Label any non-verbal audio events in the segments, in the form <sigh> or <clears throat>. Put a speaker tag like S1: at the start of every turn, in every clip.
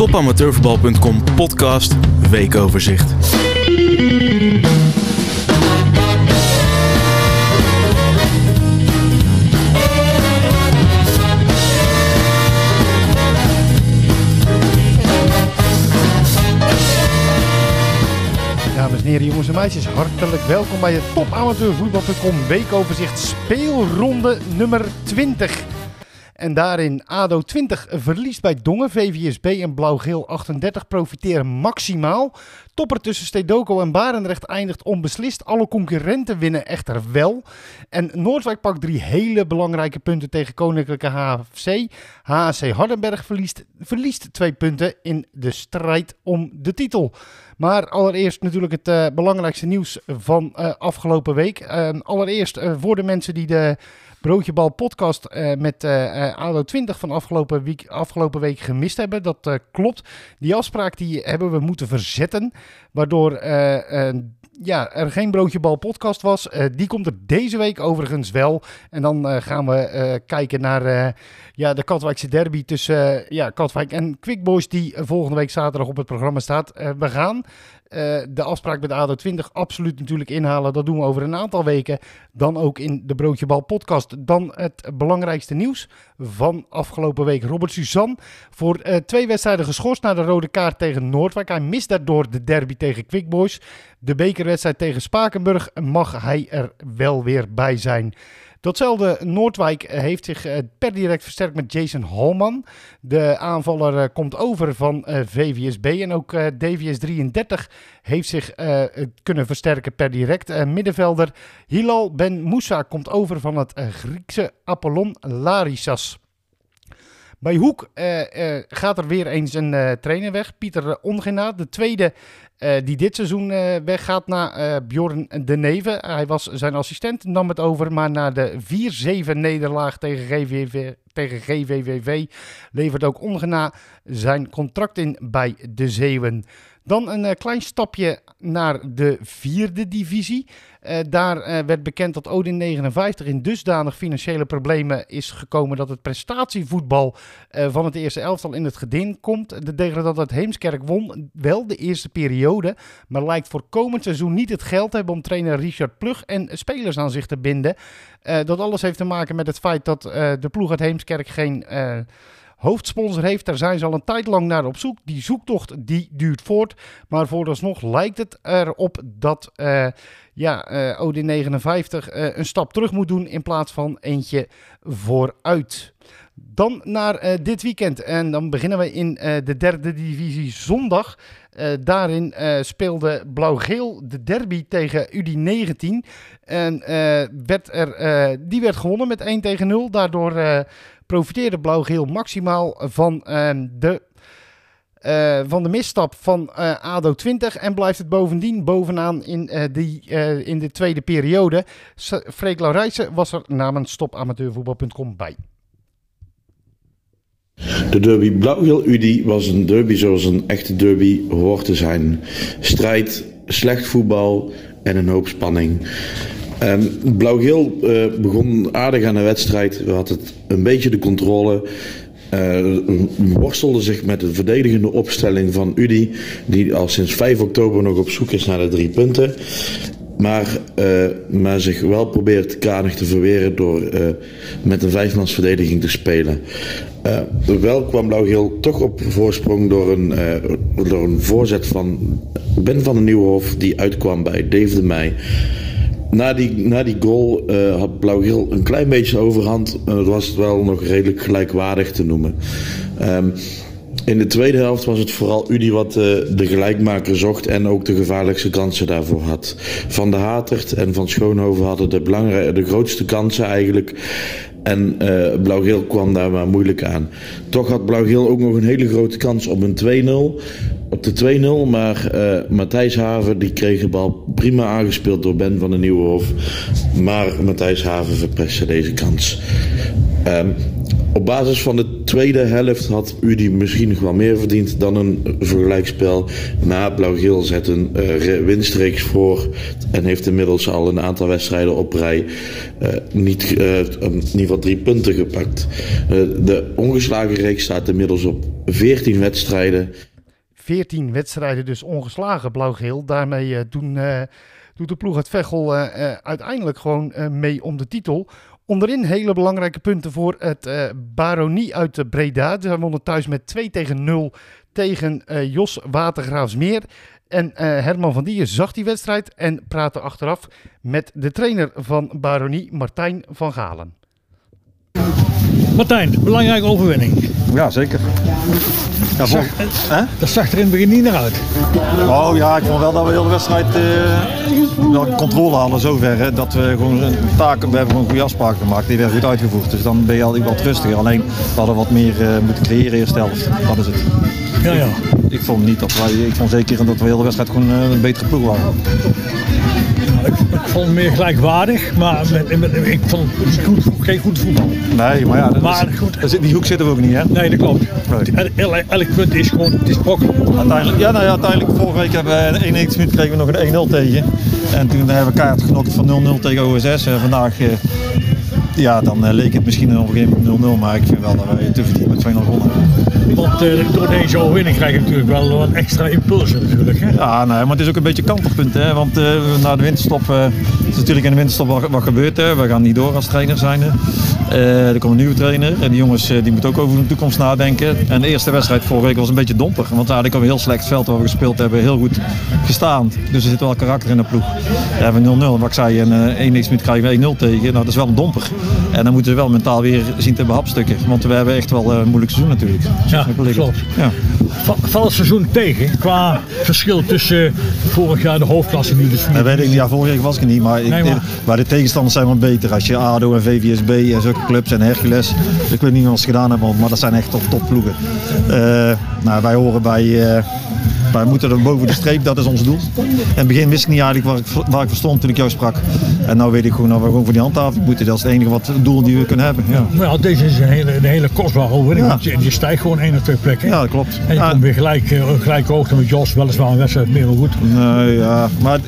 S1: Topamateurvoetbal.com podcast weekoverzicht.
S2: Dames en heren, jongens en meisjes, hartelijk welkom bij het Topamateurvoetbal.com weekoverzicht speelronde nummer 20. En daarin ADO 20 verliest bij Dongen, VVSB en Blauw-Geel 38 profiteren maximaal. Topper tussen Stedoco en Barendrecht eindigt onbeslist. Alle concurrenten winnen echter wel. En Noordwijk pakt drie hele belangrijke punten tegen Koninklijke HFC. HAC Hardenberg verliest, verliest twee punten in de strijd om de titel. Maar allereerst natuurlijk het uh, belangrijkste nieuws van uh, afgelopen week. Uh, allereerst voor de mensen die de Broodjebal podcast uh, met uh, ADO 20 van afgelopen week, afgelopen week gemist hebben. Dat uh, klopt. Die afspraak die hebben we moeten verzetten. Waardoor ja, er geen Broodjebal podcast was. die komt er deze week overigens wel. En dan gaan we kijken naar ja, de Katwijkse derby tussen ja, Katwijk en Quickboys. Die volgende week zaterdag op het programma staat. we gaan uh, de afspraak met ADO 20 absoluut natuurlijk inhalen. Dat doen we over een aantal weken. Dan ook in de Broodjebal podcast. Dan het belangrijkste nieuws van afgelopen week. Robert Suzan voor uh, twee wedstrijden geschorst na de rode kaart tegen Noordwijk. Hij mist daardoor de derby tegen Quick Boys. De bekerwedstrijd tegen Spakenburg mag hij er wel weer bij zijn. Datzelfde Noordwijk heeft zich per direct versterkt met Jason Holman. De aanvaller komt over van VVSB en ook DVS 33 heeft zich kunnen versterken per direct. middenvelder Hilal Ben Moussa komt over van het Griekse Apollon Larissas. Bij Hoek uh, uh, gaat er weer eens een uh, trainer weg. Pieter Ongenaat, de tweede die dit seizoen weggaat naar Bjorn de Neve. Hij was zijn assistent, nam het over. Maar na de 4-7 nederlaag tegen, GVV, tegen GVVV levert ook Ongena zijn contract in bij de Zeeuwen. Dan een uh, klein stapje naar de vierde divisie. Uh, daar uh, werd bekend dat Odin 59 in dusdanig financiële problemen is gekomen dat het prestatievoetbal van het eerste elftal in het geding komt. De degradant uit Heemskerk won wel de eerste periode, maar lijkt voor komend seizoen niet het geld te hebben om trainer Richard Plug en spelers aan zich te binden. dat alles heeft te maken met het feit dat de ploeg uit Heemskerk geen hoofdsponsor heeft. Daar zijn ze al een tijd lang naar op zoek. Die zoektocht die duurt voort. Maar vooralsnog lijkt het erop dat uh, ja, uh, OD59 uh, een stap terug moet doen in plaats van eentje vooruit. Dan naar uh, dit weekend. En dan beginnen we in uh, de derde divisie zondag. Daarin speelde Blauw-Geel de derby tegen UD19. En werd er, die werd gewonnen met 1 tegen 0. Daardoor profiteerde Blauw-Geel maximaal van de uh, van de misstap van uh, ADO 20 en blijft het bovendien bovenaan in, uh, die, in de tweede periode. Freek Laurijsen was er namens stopamateurvoetbal.com bij.
S3: De derby Blauw-Geel-Udi was een derby zoals een echte derby hoort te zijn. Strijd, slecht voetbal en een hoop spanning. Um, Blauw-Geel uh, begon aardig aan de wedstrijd. We hadden een beetje de controle. Uh, worstelde zich met de verdedigende opstelling van Udi, die al sinds 5 oktober nog op zoek is naar de drie punten. Maar, uh, maar zich wel probeert kranig te verweren door met een vijfmansverdediging te spelen. Uh, wel kwam Blauw-Geel toch op voorsprong door een, door een voorzet van Ben van den Nieuwhof, die uitkwam bij Dave de Meij. Na die, na die goal uh, had Blauw-Geel een klein beetje overhand. Uh, was het wel nog redelijk gelijkwaardig te noemen. Um, in de tweede helft was het vooral Udi wat uh, de gelijkmaker zocht en ook de gevaarlijkste kansen daarvoor had. Van de Hatert en van Schoonhoven hadden de, belangrijke, de grootste kansen eigenlijk. En uh, Blauw-Geel kwam daar maar moeilijk aan. Toch had Blauw-Geel ook nog een hele grote kans op een 2-0. Op de 2-0, maar uh, Matthijs Haven die kreeg de bal prima aangespeeld door Ben van den Nieuwenhof. Maar Matthijs Haven verprestte deze kans. Um, Op basis van de tweede helft had Udi misschien nog wel meer verdiend dan een vergelijkspel. Maar Blauw-Geel zet een uh, winstreeks voor en heeft inmiddels al een aantal wedstrijden op rij uh, niet, uh, in ieder geval drie punten gepakt. de ongeslagen reeks staat inmiddels op 14 wedstrijden.
S2: 14 wedstrijden dus ongeslagen Blauw-Geel. Daarmee doen, doet de ploeg uit Veghel uiteindelijk gewoon mee om de titel. Onderin hele belangrijke punten voor het uh, Baronie uit Breda. Ze wonnen thuis met 2 tegen 0 tegen uh, Jos Watergraafsmeer. En uh, Herman van Dier zag die wedstrijd en praatte achteraf met de trainer van Baronie, Martijn van Galen.
S4: Martijn, belangrijke overwinning.
S5: Ja, zeker.
S4: Ja, dat, zag, dat zag er in het begin niet naar uit.
S5: Oh ja, ik vond wel dat we heel de wedstrijd uh, wel controle hadden zover. Hè, dat we gewoon een taak, we hebben gewoon goede afspraken gemaakt. Die werden goed uitgevoerd. Dus dan ben je al wat rustiger. Alleen we hadden wat meer uh, moeten creëren eerste helft. Dat is het.
S4: Ja, ja.
S5: Ik vond niet dat wij, ik vond zeker dat we heel de wedstrijd gewoon uh, een betere ploeg waren.
S4: Ik, ik, vond het meer gelijkwaardig, maar met, met, ik vond het goed, geen goed voetbal.
S5: Nee, maar ja, dat maar, is, goed. die hoek zitten we ook niet, hè?
S4: Nee, dat klopt. Nee. Elk, elk punt is gewoon, het is brokkelen.
S5: Uiteindelijk, ja, nou ja, uiteindelijk, vorige week hebben we 91 minuten kregen we nog een 1-0 tegen. En toen hebben we kaart genokt van 0-0 tegen OSS. En vandaag, uh, ja, dan uh, leek het misschien nog een 0-0, maar ik vind wel dat wij te verdienen met 2-0 gewonnen.
S4: Want uh, door deze overwinning krijg je natuurlijk wel wat extra impulsen natuurlijk. Hè?
S5: Ja, nee, maar het is ook een beetje kantelpunt. Hè? Want uh, na de winterstop uh, is natuurlijk in de winterstop wat, wat gebeurd. Hè? We gaan niet door als trainer zijn. er komt een nieuwe trainer. En die jongens die moeten ook over hun toekomst nadenken. En de eerste wedstrijd vorige week was een beetje domper. Want eigenlijk hebben we heel slecht veld waar we gespeeld hebben. Heel goed gestaan. Dus er zit wel karakter in de ploeg. We hebben 0-0. Wat ik zei, en 1 niks minuut krijgen we 1-0 tegen. Nou, dat is wel een domper. En dan moeten we wel mentaal weer zien te behapstukken. Want we hebben echt wel een moeilijk seizoen natuurlijk.
S4: Ja, klopt. Ja. Valt het seizoen tegen qua verschil tussen vorig jaar de hoofdklasse nu dus
S5: Dat weet ik niet. Ja, vorig jaar was ik er niet. Maar, nee, maar... maar de tegenstanders zijn wel beter. Als je ADO en VVSB en zulke clubs en Hercules. Ik weet niet wat ze gedaan hebben, maar dat zijn echt top, topploegen. Uh, nou, wij horen bij... Uh, wij moeten er boven de streep, dat is ons doel. In het begin wist ik niet eigenlijk waar ik, waar ik verstond toen ik jou sprak. En nu weet ik gewoon dat we gewoon voor die handhaving moeten. Dat is het enige wat, het doel die we kunnen hebben. Ja.
S4: Maar deze is een hele, een hele kostbare overwinning. Ja. Je, je stijgt gewoon één of twee plekken.
S5: Ja, dat klopt.
S4: En je komt weer gelijk, uh, gelijk hoogte met Jos. Weliswaar een wedstrijd meer dan goed.
S5: Nee, ja. Maar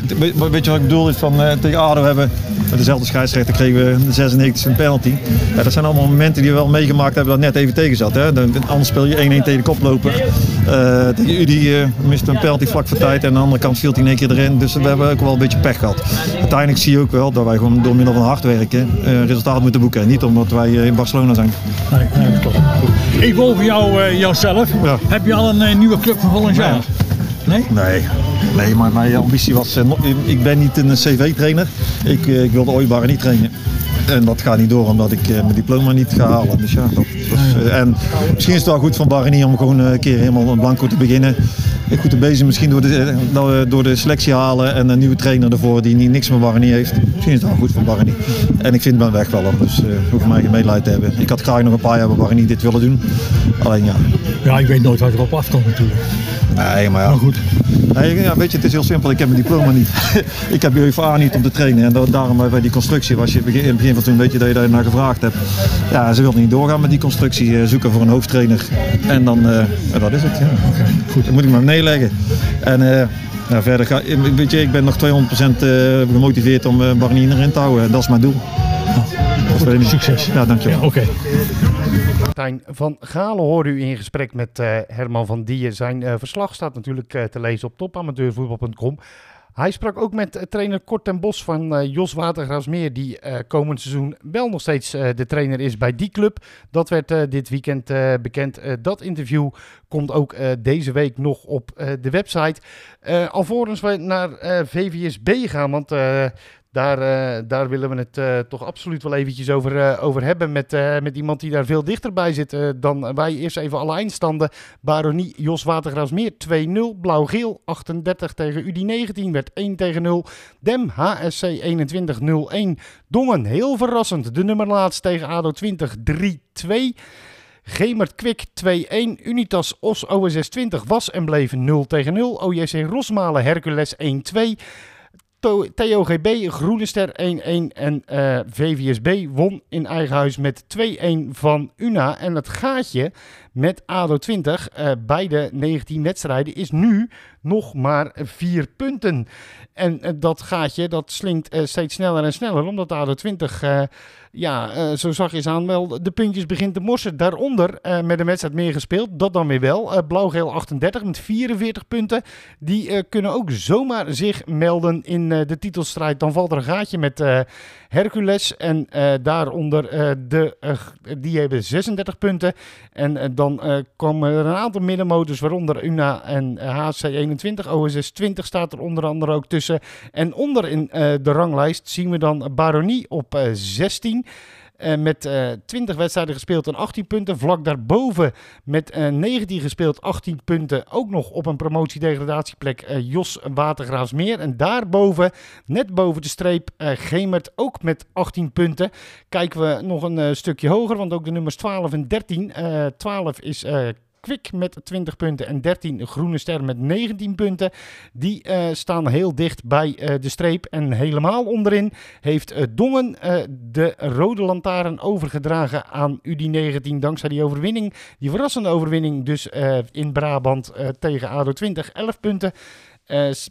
S5: weet je wat ik bedoel? Is van, uh, tegen ADO hebben met dezelfde scheidsrechter kregen we de 96 een penalty. Ja, dat zijn allemaal momenten die we wel meegemaakt hebben dat net even tegen zat. Hè. Dan, anders speel je 1-1 tegen de koploper. Uh, tegen Udi uh, miste een penalty vlak voor tijd en aan de andere kant viel hij in één keer erin. Dus we hebben ook wel een beetje pech gehad. Uiteindelijk zie je ook wel dat wij gewoon door middel van hard werken uh, resultaat moeten boeken. En niet omdat wij in Barcelona zijn.
S4: Nee, nee dat klopt. Even over jou, jouzelf. Ja. Heb je al een nieuwe club voor volgend jaar? Nee?
S5: Nee. Nee, maar mijn ambitie was, ik ben niet een cv-trainer. Ik, ik wilde ooit niet trainen. En dat gaat niet door omdat ik mijn diploma niet ga halen. Dus ja, dat, dat, en misschien is het wel goed van Barreni om gewoon een keer helemaal een blanco te beginnen. Goed te bezig misschien door de, door de selectie halen en een nieuwe trainer ervoor die niks met Barreni heeft. Misschien is het wel goed van Barreni. En ik vind mijn weg wel, dus uh, hoef mij geen medelijden te hebben. Ik had graag nog een paar jaar bij Barreni dit willen doen. Alleen ja.
S4: Ja, ik weet nooit wat erop afkomt natuurlijk.
S5: Nee, maar ja.
S4: Maar goed.
S5: Nee, ja, weet je, het is heel simpel. Ik heb mijn diploma niet. <laughs> ik heb UEFA niet om te trainen. En daarom bij die constructie was je in het begin van toen weet je dat je daar naar gevraagd hebt. Ja, ze wilden niet doorgaan met die constructie. Zoeken voor een hoofdtrainer. En dan, uh, dat is het. Ja.
S4: Okay, goed.
S5: Dan moet ik maar neerleggen. En uh, ja, verder ga weet je, ik ben nog 200% uh, gemotiveerd om uh, Barnier erin te houden. Dat is mijn doel.
S4: Oh, goed, succes.
S5: Ja, dankjewel.
S4: Ja, Oké. Okay.
S2: Martijn van Galen hoorde u in gesprek met uh, Herman van Dier. Zijn uh, verslag staat natuurlijk uh, te lezen op topamateurvoetbal.com. Hij sprak ook met trainer Kort ten Bos van Jos Watergraafsmeer, die komend seizoen wel nog steeds de trainer is bij die club. Dat werd dit weekend bekend. dat interview komt ook deze week nog op de website. alvorens we naar VVSB gaan, want daar, uh, daar willen we het uh, toch absoluut wel eventjes over, uh, over hebben. Met, met iemand die daar veel dichterbij zit dan wij. Eerst even alle eindstanden. Baronie Jos Watergraafsmeer 2-0. Blauw-geel 38 tegen UDI 19 werd 1 tegen 0. Dem HSC 21-0-1. Dongen heel verrassend. De nummer laatst tegen ADO 20 3-2. Gemert Kwik 2-1. Unitas Os OSS 20 was en bleef 0 tegen 0. OJC Rosmalen Hercules 1-2. To- TOGB, Groene Ster 1-1 en eh, VVSB won in eigen huis met 2-1 van UNA. En het gaatje met ADO 20, eh, beide 19 wedstrijden, is nu nog maar 4 punten. En eh, dat gaatje dat slinkt eh, steeds sneller en sneller, omdat ADO 20, eh, ja, zo zag je aan, wel de puntjes begint te morsen. Daaronder met een wedstrijd meer gespeeld, dat dan weer wel. Blauw-geel 38 met 44 punten. Die kunnen ook zomaar zich melden in de titelstrijd. Dan valt er een gaatje met Hercules en eh, daaronder eh, de, eh, die hebben 36 punten. En dan komen er een aantal middenmotors, waaronder UNA en eh, HC 21. OSS 20 staat er onder andere ook tussen. En onder in de ranglijst zien we dan Baronie op eh, 16. Eh, met eh 20 wedstrijden gespeeld en 18 punten. Vlak daarboven met eh 19 gespeeld, 18 punten. Ook nog op een promotiedegradatieplek eh Jos Watergraafsmeer. En daarboven, net boven de streep, eh Gemert ook met 18 punten. Kijken we nog een eh, stukje hoger, want ook de nummers 12 en 13. eh 12 is eh Kwik met 20 punten en 13 Groene Ster met 19 punten. Die eh, staan heel dicht bij eh, de streep. En helemaal onderin heeft eh, Dongen de rode lantaarn overgedragen aan UD19. Dankzij die overwinning, die verrassende overwinning dus in Brabant tegen ADO 20. 11 punten.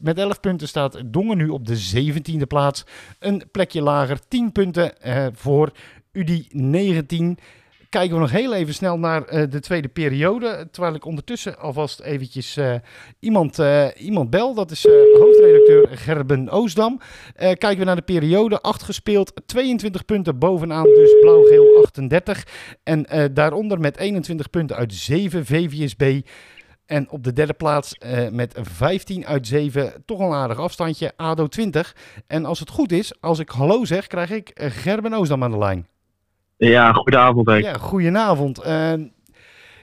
S2: Met 11 punten staat Dongen nu op de 17e plaats. Een plekje lager, 10 punten voor UD19 kijken we nog heel even snel naar eh, de tweede periode. Terwijl ik ondertussen alvast eventjes eh, iemand, eh, iemand bel. Dat is hoofdredacteur Gerben Oosdam. Kijken we naar de periode. 8 gespeeld, 22 punten bovenaan. Dus blauw-geel 38. En daaronder met 21 punten uit 7 VVSB. En op de derde plaats met 15 uit 7, toch een aardig afstandje, ADO 20. En als het goed is, als ik hallo zeg, krijg ik Gerben Oosdam aan de lijn.
S6: Ja, goedenavond Henk.
S2: Ja, goedenavond. Eh,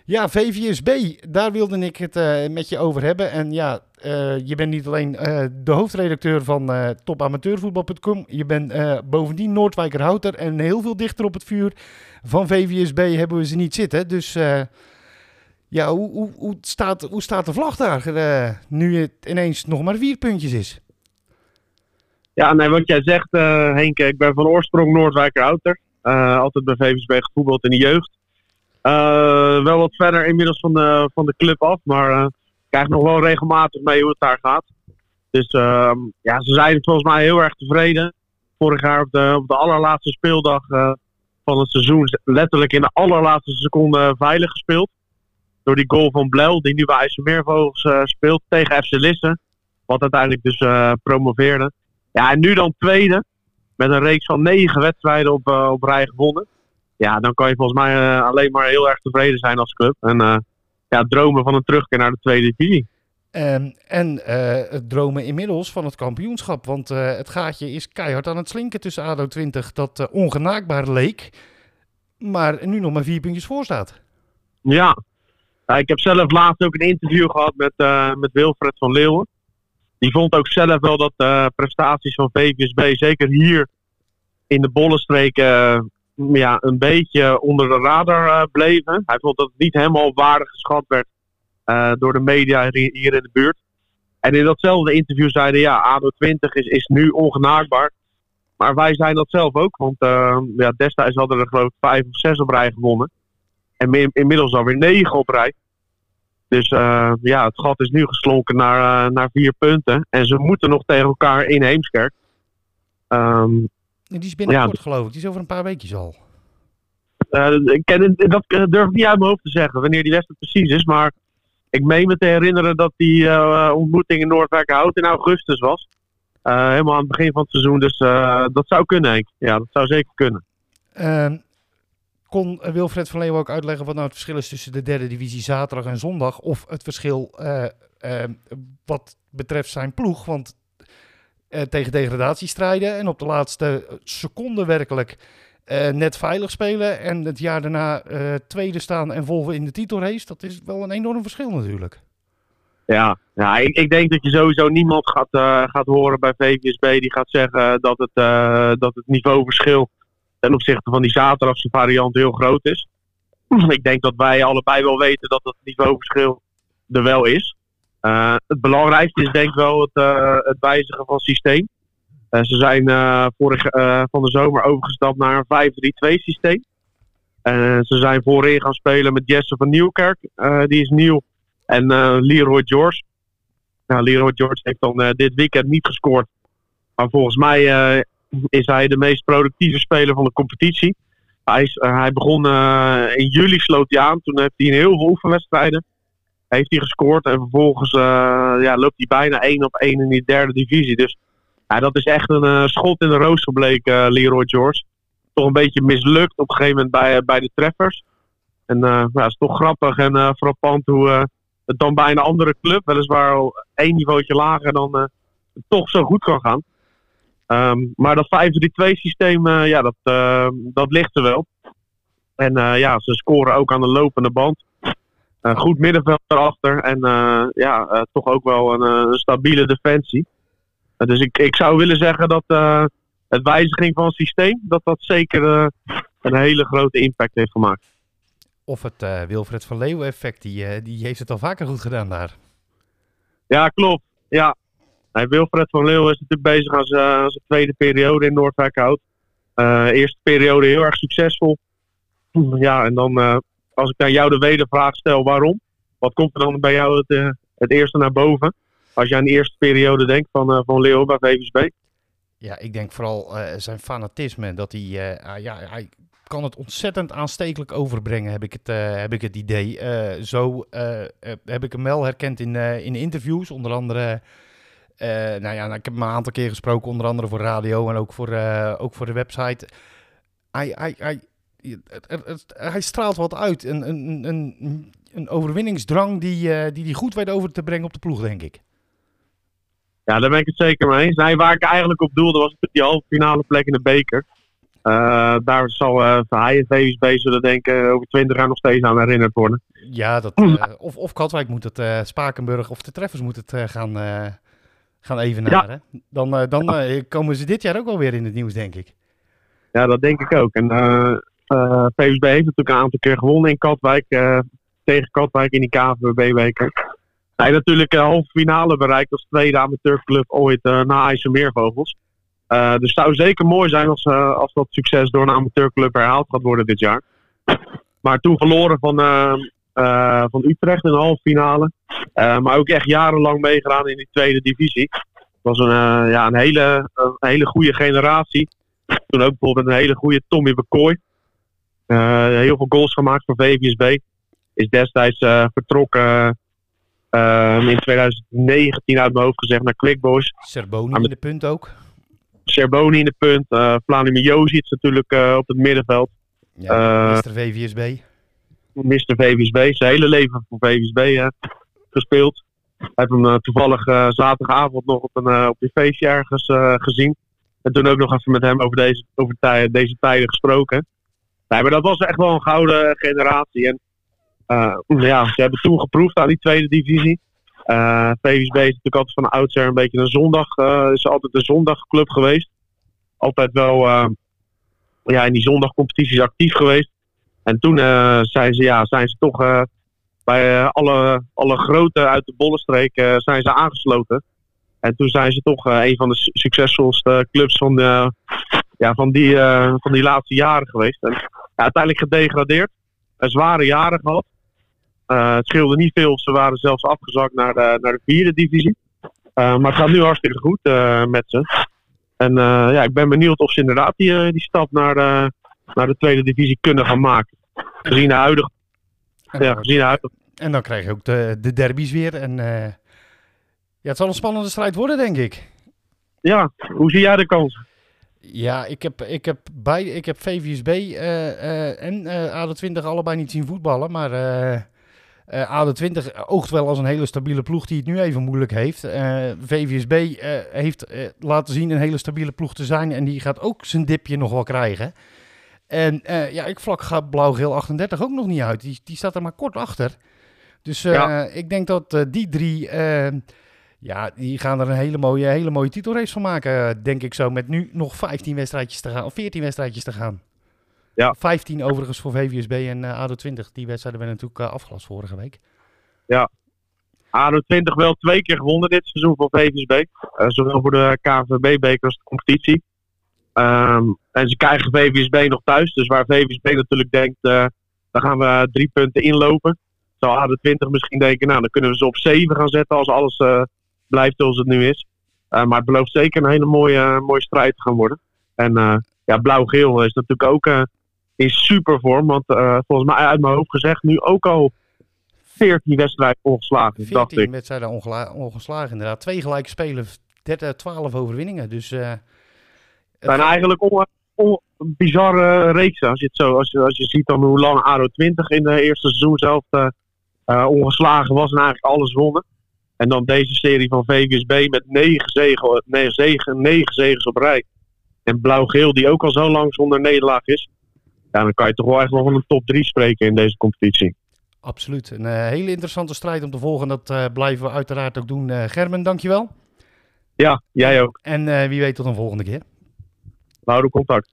S2: ja, VVSB, daar wilde ik het eh, met je over hebben. En ja, eh, je bent niet alleen eh, de hoofdredacteur van topamateurvoetbal.com. Je bent bovendien Noordwijkerhouter en heel veel dichter op het vuur van VVSB hebben we ze niet zitten. Dus ja, hoe, hoe, hoe, staat, hoe staat de vlag daar nu het ineens nog maar vier puntjes is?
S6: Ja, nee, wat jij zegt, Henk, ik ben van oorsprong Noordwijkerhouter. Eh altijd bij VVSB gevoetbald in de jeugd. Eh, wel wat verder inmiddels van de, van de club af, maar eh, ik krijg nog wel regelmatig mee hoe het daar gaat. Dus ehm, ja, ze zijn volgens mij heel erg tevreden. Vorig jaar op de, op de allerlaatste speeldag eh, van het seizoen, letterlijk in de allerlaatste seconde veilig gespeeld. Door die goal van Blel, die nu bij IJsselmeervogels eh speelt tegen FC Lisse. Wat uiteindelijk dus eh, promoveerde. Ja, en nu dan tweede. Met een reeks van negen wedstrijden op, eh, op rij gewonnen. Ja, dan kan je volgens mij eh, alleen maar heel erg tevreden zijn als club. En eh, ja, dromen van een terugkeer naar de tweede divisie.
S2: Ehm, en dromen inmiddels van het kampioenschap. Want het gaatje is keihard aan het slinken tussen ADO 20, dat ongenaakbaar leek. Maar nu nog maar vier puntjes voor staat.
S6: Ja. Ik heb zelf laatst ook een interview gehad met, met Wilfred van Leeuwen. Die vond ook zelf wel dat de prestaties van VVSB, zeker hier in de Bollenstreek, eh, ja, een beetje onder de radar eh, bleven. Hij vond dat het niet helemaal waardig geschat werd eh, door de media hier in de buurt. En in datzelfde interview zeiden ja, ADO 20 is, is nu ongenaakbaar. Maar wij zijn dat zelf ook, want eh, ja, destijds hadden er geloof ik vijf of zes op rij gewonnen. En in- inmiddels alweer negen op rij. Dus eh, ja, het gat is nu geslonken naar, eh, naar vier punten. En ze moeten nog tegen elkaar in Heemskerk. Ehm,
S2: die is binnenkort geloof ik. Die is over een paar weekjes al.
S6: eh, ik ken, dat durf ik niet uit mijn hoofd te zeggen, wanneer die wedstrijd precies is. Maar ik meen me te herinneren dat die ontmoeting in Noordwijkerhout in augustus was. Helemaal aan het begin van het seizoen. Dus dat zou kunnen, Henk. Ja, dat zou zeker kunnen.
S2: Kon eh, Wilfred van Leeuwen ook uitleggen wat nou het verschil is tussen de derde divisie zaterdag en zondag? Of het verschil eh, eh, wat betreft zijn ploeg? Want tegen degradatie strijden en op de laatste seconde werkelijk net veilig spelen. En het jaar daarna tweede staan en volgen in de titelrace. Dat is wel een enorm verschil natuurlijk.
S6: Ja, ja ik, ik denk dat je sowieso niemand gaat, gaat horen bij VVSB die gaat zeggen dat het, dat het niveauverschil ten opzichte van die zaterdagse variant heel groot is. <clears throat> Ik denk dat wij allebei wel weten dat het niveauverschil er wel is. Eh, het belangrijkste is denk ik wel het, eh, het wijzigen van systeem. Eh, ze zijn vorig, van de zomer overgestapt naar een 5-3-2 systeem. Ze zijn voorin gaan spelen met Jesse van Nieuwkerk, die is nieuw. En Leroy George. Nou, Leroy George heeft dan dit weekend niet gescoord. Maar volgens mij is hij de meest productieve speler van de competitie. Hij, is, eh, hij begon eh, in juli, sloot hij aan. Toen heeft hij in heel veel oefenwedstrijden heeft hij gescoord. En vervolgens eh, ja, loopt hij bijna 1 op 1 in die derde divisie. Dus ja, dat is echt een schot in de roos gebleken, Leroy George. Toch een beetje mislukt op een gegeven moment bij, bij de treffers. En eh, ja, is toch grappig en eh, frappant hoe het dan bij een andere club, weliswaar één niveautje lager, dan toch zo goed kan gaan. Ehm, maar dat 5-3-2 systeem, eh, ja, dat, eh, dat ligt er wel. En eh, ja, ze scoren ook aan de lopende band. Goed middenveld erachter. En eh, ja, toch ook wel een, een stabiele defensie. Dus ik, ik zou willen zeggen dat het wijziging van het systeem, dat dat zeker een hele grote impact heeft gemaakt.
S2: Of het Wilfred van Leeuwen effect, die, die heeft het al vaker goed gedaan daar.
S6: Ja, klopt. Ja. Hey, Wilfred van Leeuwen is natuurlijk bezig aan zijn, aan zijn tweede periode in Noordwijkerhout. Eh eerste periode heel erg succesvol. <clears throat> Ja, en dan eh, als ik aan jou de wedervraag stel waarom, wat komt er dan bij jou het, eh, het eerste naar boven? Als je aan de eerste periode denkt van, eh, van Leeuwen bij VVSB.
S2: Ja, ik denk vooral eh, zijn fanatisme. Dat hij, eh, ah, ja, hij kan het ontzettend aanstekelijk overbrengen, heb ik het, eh, heb ik het idee. Eh, zo eh, eh, heb ik hem wel herkend in, eh, in interviews, onder andere... eh, nou ja, ik heb hem een aantal keer gesproken, onder andere voor radio en ook voor, eh, ook voor de website. Hij, hij, hij, hij straalt wat uit. Een, een, een, een overwinningsdrang die, eh, die hij goed weet over te brengen op de ploeg, denk ik.
S6: Ja, daar ben ik het zeker mee eens. Nee, waar ik eigenlijk op doelde was die halve finale plek in de beker. Daar zal eh hij en VVSB zullen denken over 20 jaar nog steeds aan herinnerd worden.
S2: Ja, dat, <clears throat> of, of Katwijk moet het, Spakenburg of de Treffers moet het eh, gaan, eh gaan evenaren. Dan, eh, dan eh, komen ze dit jaar ook wel weer in het nieuws, denk ik.
S6: Ja, dat denk ik ook. En eh VVSB heeft natuurlijk een aantal keer gewonnen in Katwijk. tegen Katwijk in die KVB-beker. Hij natuurlijk een halve finale bereikt als tweede amateurclub ooit na IJsselmeervogels. Dus het zou zeker mooi zijn als, als dat succes door een amateurclub herhaald gaat worden dit jaar. Maar toen verloren van, eh, van Utrecht in de halve finale. Eh, maar ook echt jarenlang meegedaan in die tweede divisie. Het was een, eh, ja, een, hele, een hele goede generatie. Toen ook bijvoorbeeld een hele goede Tommy Bekooi. Heel veel goals gemaakt voor VVSB. Is destijds vertrokken in 2019 uit mijn hoofd gezegd naar Quickboys.
S2: Serboni in de punt ook.
S6: Serboni in de punt. Vladimir Josic natuurlijk op het middenveld.
S2: Ja, Mr. VVSB.
S6: Mr. VVSB. Zijn hele leven voor VVSB gespeeld. Ik heb hem eh, toevallig eh, zaterdagavond nog op een, eh, op een feestje ergens gezien. En toen ook nog even met hem over deze, over tij- deze tijden gesproken. Maar dat was echt wel een gouden generatie. En ja, ze hebben toen geproefd aan die tweede divisie. Eh VVSB is natuurlijk altijd van oudsher een beetje een zondag. eh, is altijd een zondagclub geweest. Altijd wel ja, in die zondagcompetities actief geweest. En toen eh, zijn, ze, ja, zijn ze toch eh, bij eh, alle, alle grote uit de bollenstreek zijn ze aangesloten. En toen zijn ze toch een van de su- succesvolste clubs van, ja, van, die, van die laatste jaren geweest. En ja, uiteindelijk gedegradeerd. Een zware jaren gehad. Eh, het scheelde niet veel. Ze waren zelfs afgezakt naar de, naar de vierde divisie. Maar het gaat nu hartstikke goed met ze. En ja, ik ben benieuwd of ze inderdaad die, die stap naar naar de tweede divisie kunnen gaan maken. Gezien de huidige.
S2: En,
S6: Ja,
S2: dan,
S6: gezien de huidige.
S2: en dan krijg je ook de, de derbies weer. En eh, ja, het zal een spannende strijd worden, denk ik.
S6: Ja, hoe zie jij de kans?
S2: Ja, ik heb, ik heb, bij, ik heb VVSB eh, eh, en eh AD20 allebei niet zien voetballen. Maar eh eh, AD20 oogt wel als een hele stabiele ploeg die het nu even moeilijk heeft. VVSB heeft laten zien een hele stabiele ploeg te zijn. En die gaat ook zijn dipje nog wel krijgen. En eh, ja, ik vlak gaat Blauw-Geel 38 ook nog niet uit. Die, die staat er maar kort achter. Dus eh,
S6: Ja.
S2: ik denk dat eh, die drie... ja, die gaan er een hele mooie, hele mooie titelrace van maken, denk ik zo. Met nu nog 15 wedstrijdjes te gaan, of 14 wedstrijdjes te gaan.
S6: Ja.
S2: 15 overigens voor VVSB en ADO 20. Die wedstrijden werden natuurlijk afgelast vorige week.
S6: Ah, ADO 20 wel twee keer gewonnen dit seizoen van VVSB. Zowel voor de KNVB-beker als de competitie. Um, en ze krijgen VVSB nog thuis. Dus waar VVSB natuurlijk denkt, uh, dan gaan we drie punten inlopen. Zou ADO 20 misschien denken, nou dan kunnen we ze op zeven gaan zetten als alles uh, blijft zoals het nu is. maar het belooft zeker een hele mooie, mooie strijd te gaan worden. En ja, blauw-geel is natuurlijk ook in supervorm. Want volgens mij uit mijn hoofd gezegd, nu ook al 14 wedstrijden ongeslagen.
S2: 14 wedstrijden ongeslagen, inderdaad. Twee gelijke spelen, 13, 12 overwinningen. Dus,
S6: het zijn eigenlijk on, on, bizarre reeksen. Als je, het zo, als, je, als je ziet dan hoe lang ADO 20 in de eerste seizoen zelf uh, ongeslagen was en eigenlijk alles wonnen. En dan deze serie van VVSB met 9 zegen, 9 zegen, 9 zegens op rij. En blauw-geel die ook al zo lang zonder nederlaag is. Ja, dan kan je toch wel echt nog van een top 3 spreken in deze competitie.
S2: Absoluut. Een uh, hele interessante strijd om te volgen. Dat uh, blijven we uiteraard ook doen. Uh, Gerben, dankjewel.
S6: Ja, jij ook.
S2: En wie weet tot een volgende keer.
S6: We houden contact.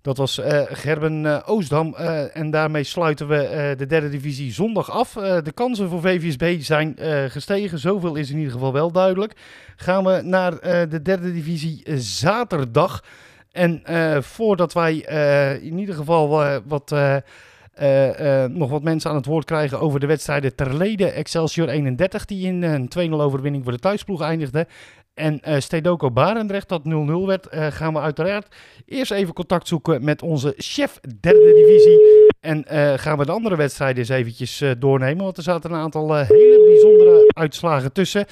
S2: Dat was Gerben Oostdam. en daarmee sluiten we de derde divisie zondag af. de kansen voor VVSB zijn gestegen. Zoveel is in ieder geval wel duidelijk. Gaan we naar de derde divisie zaterdag. En voordat wij in ieder geval wat uh, nog wat mensen aan het woord krijgen over de wedstrijden Terlede, Excelsior 31, die in een 2-0 overwinning voor de thuisploeg eindigde. En uh, Stedoco Barendrecht, dat 0-0 werd, gaan we uiteraard eerst even contact zoeken met onze chef derde divisie. En gaan we de andere wedstrijden eens eventjes doornemen, want er zaten een aantal hele bijzondere uitslagen tussen.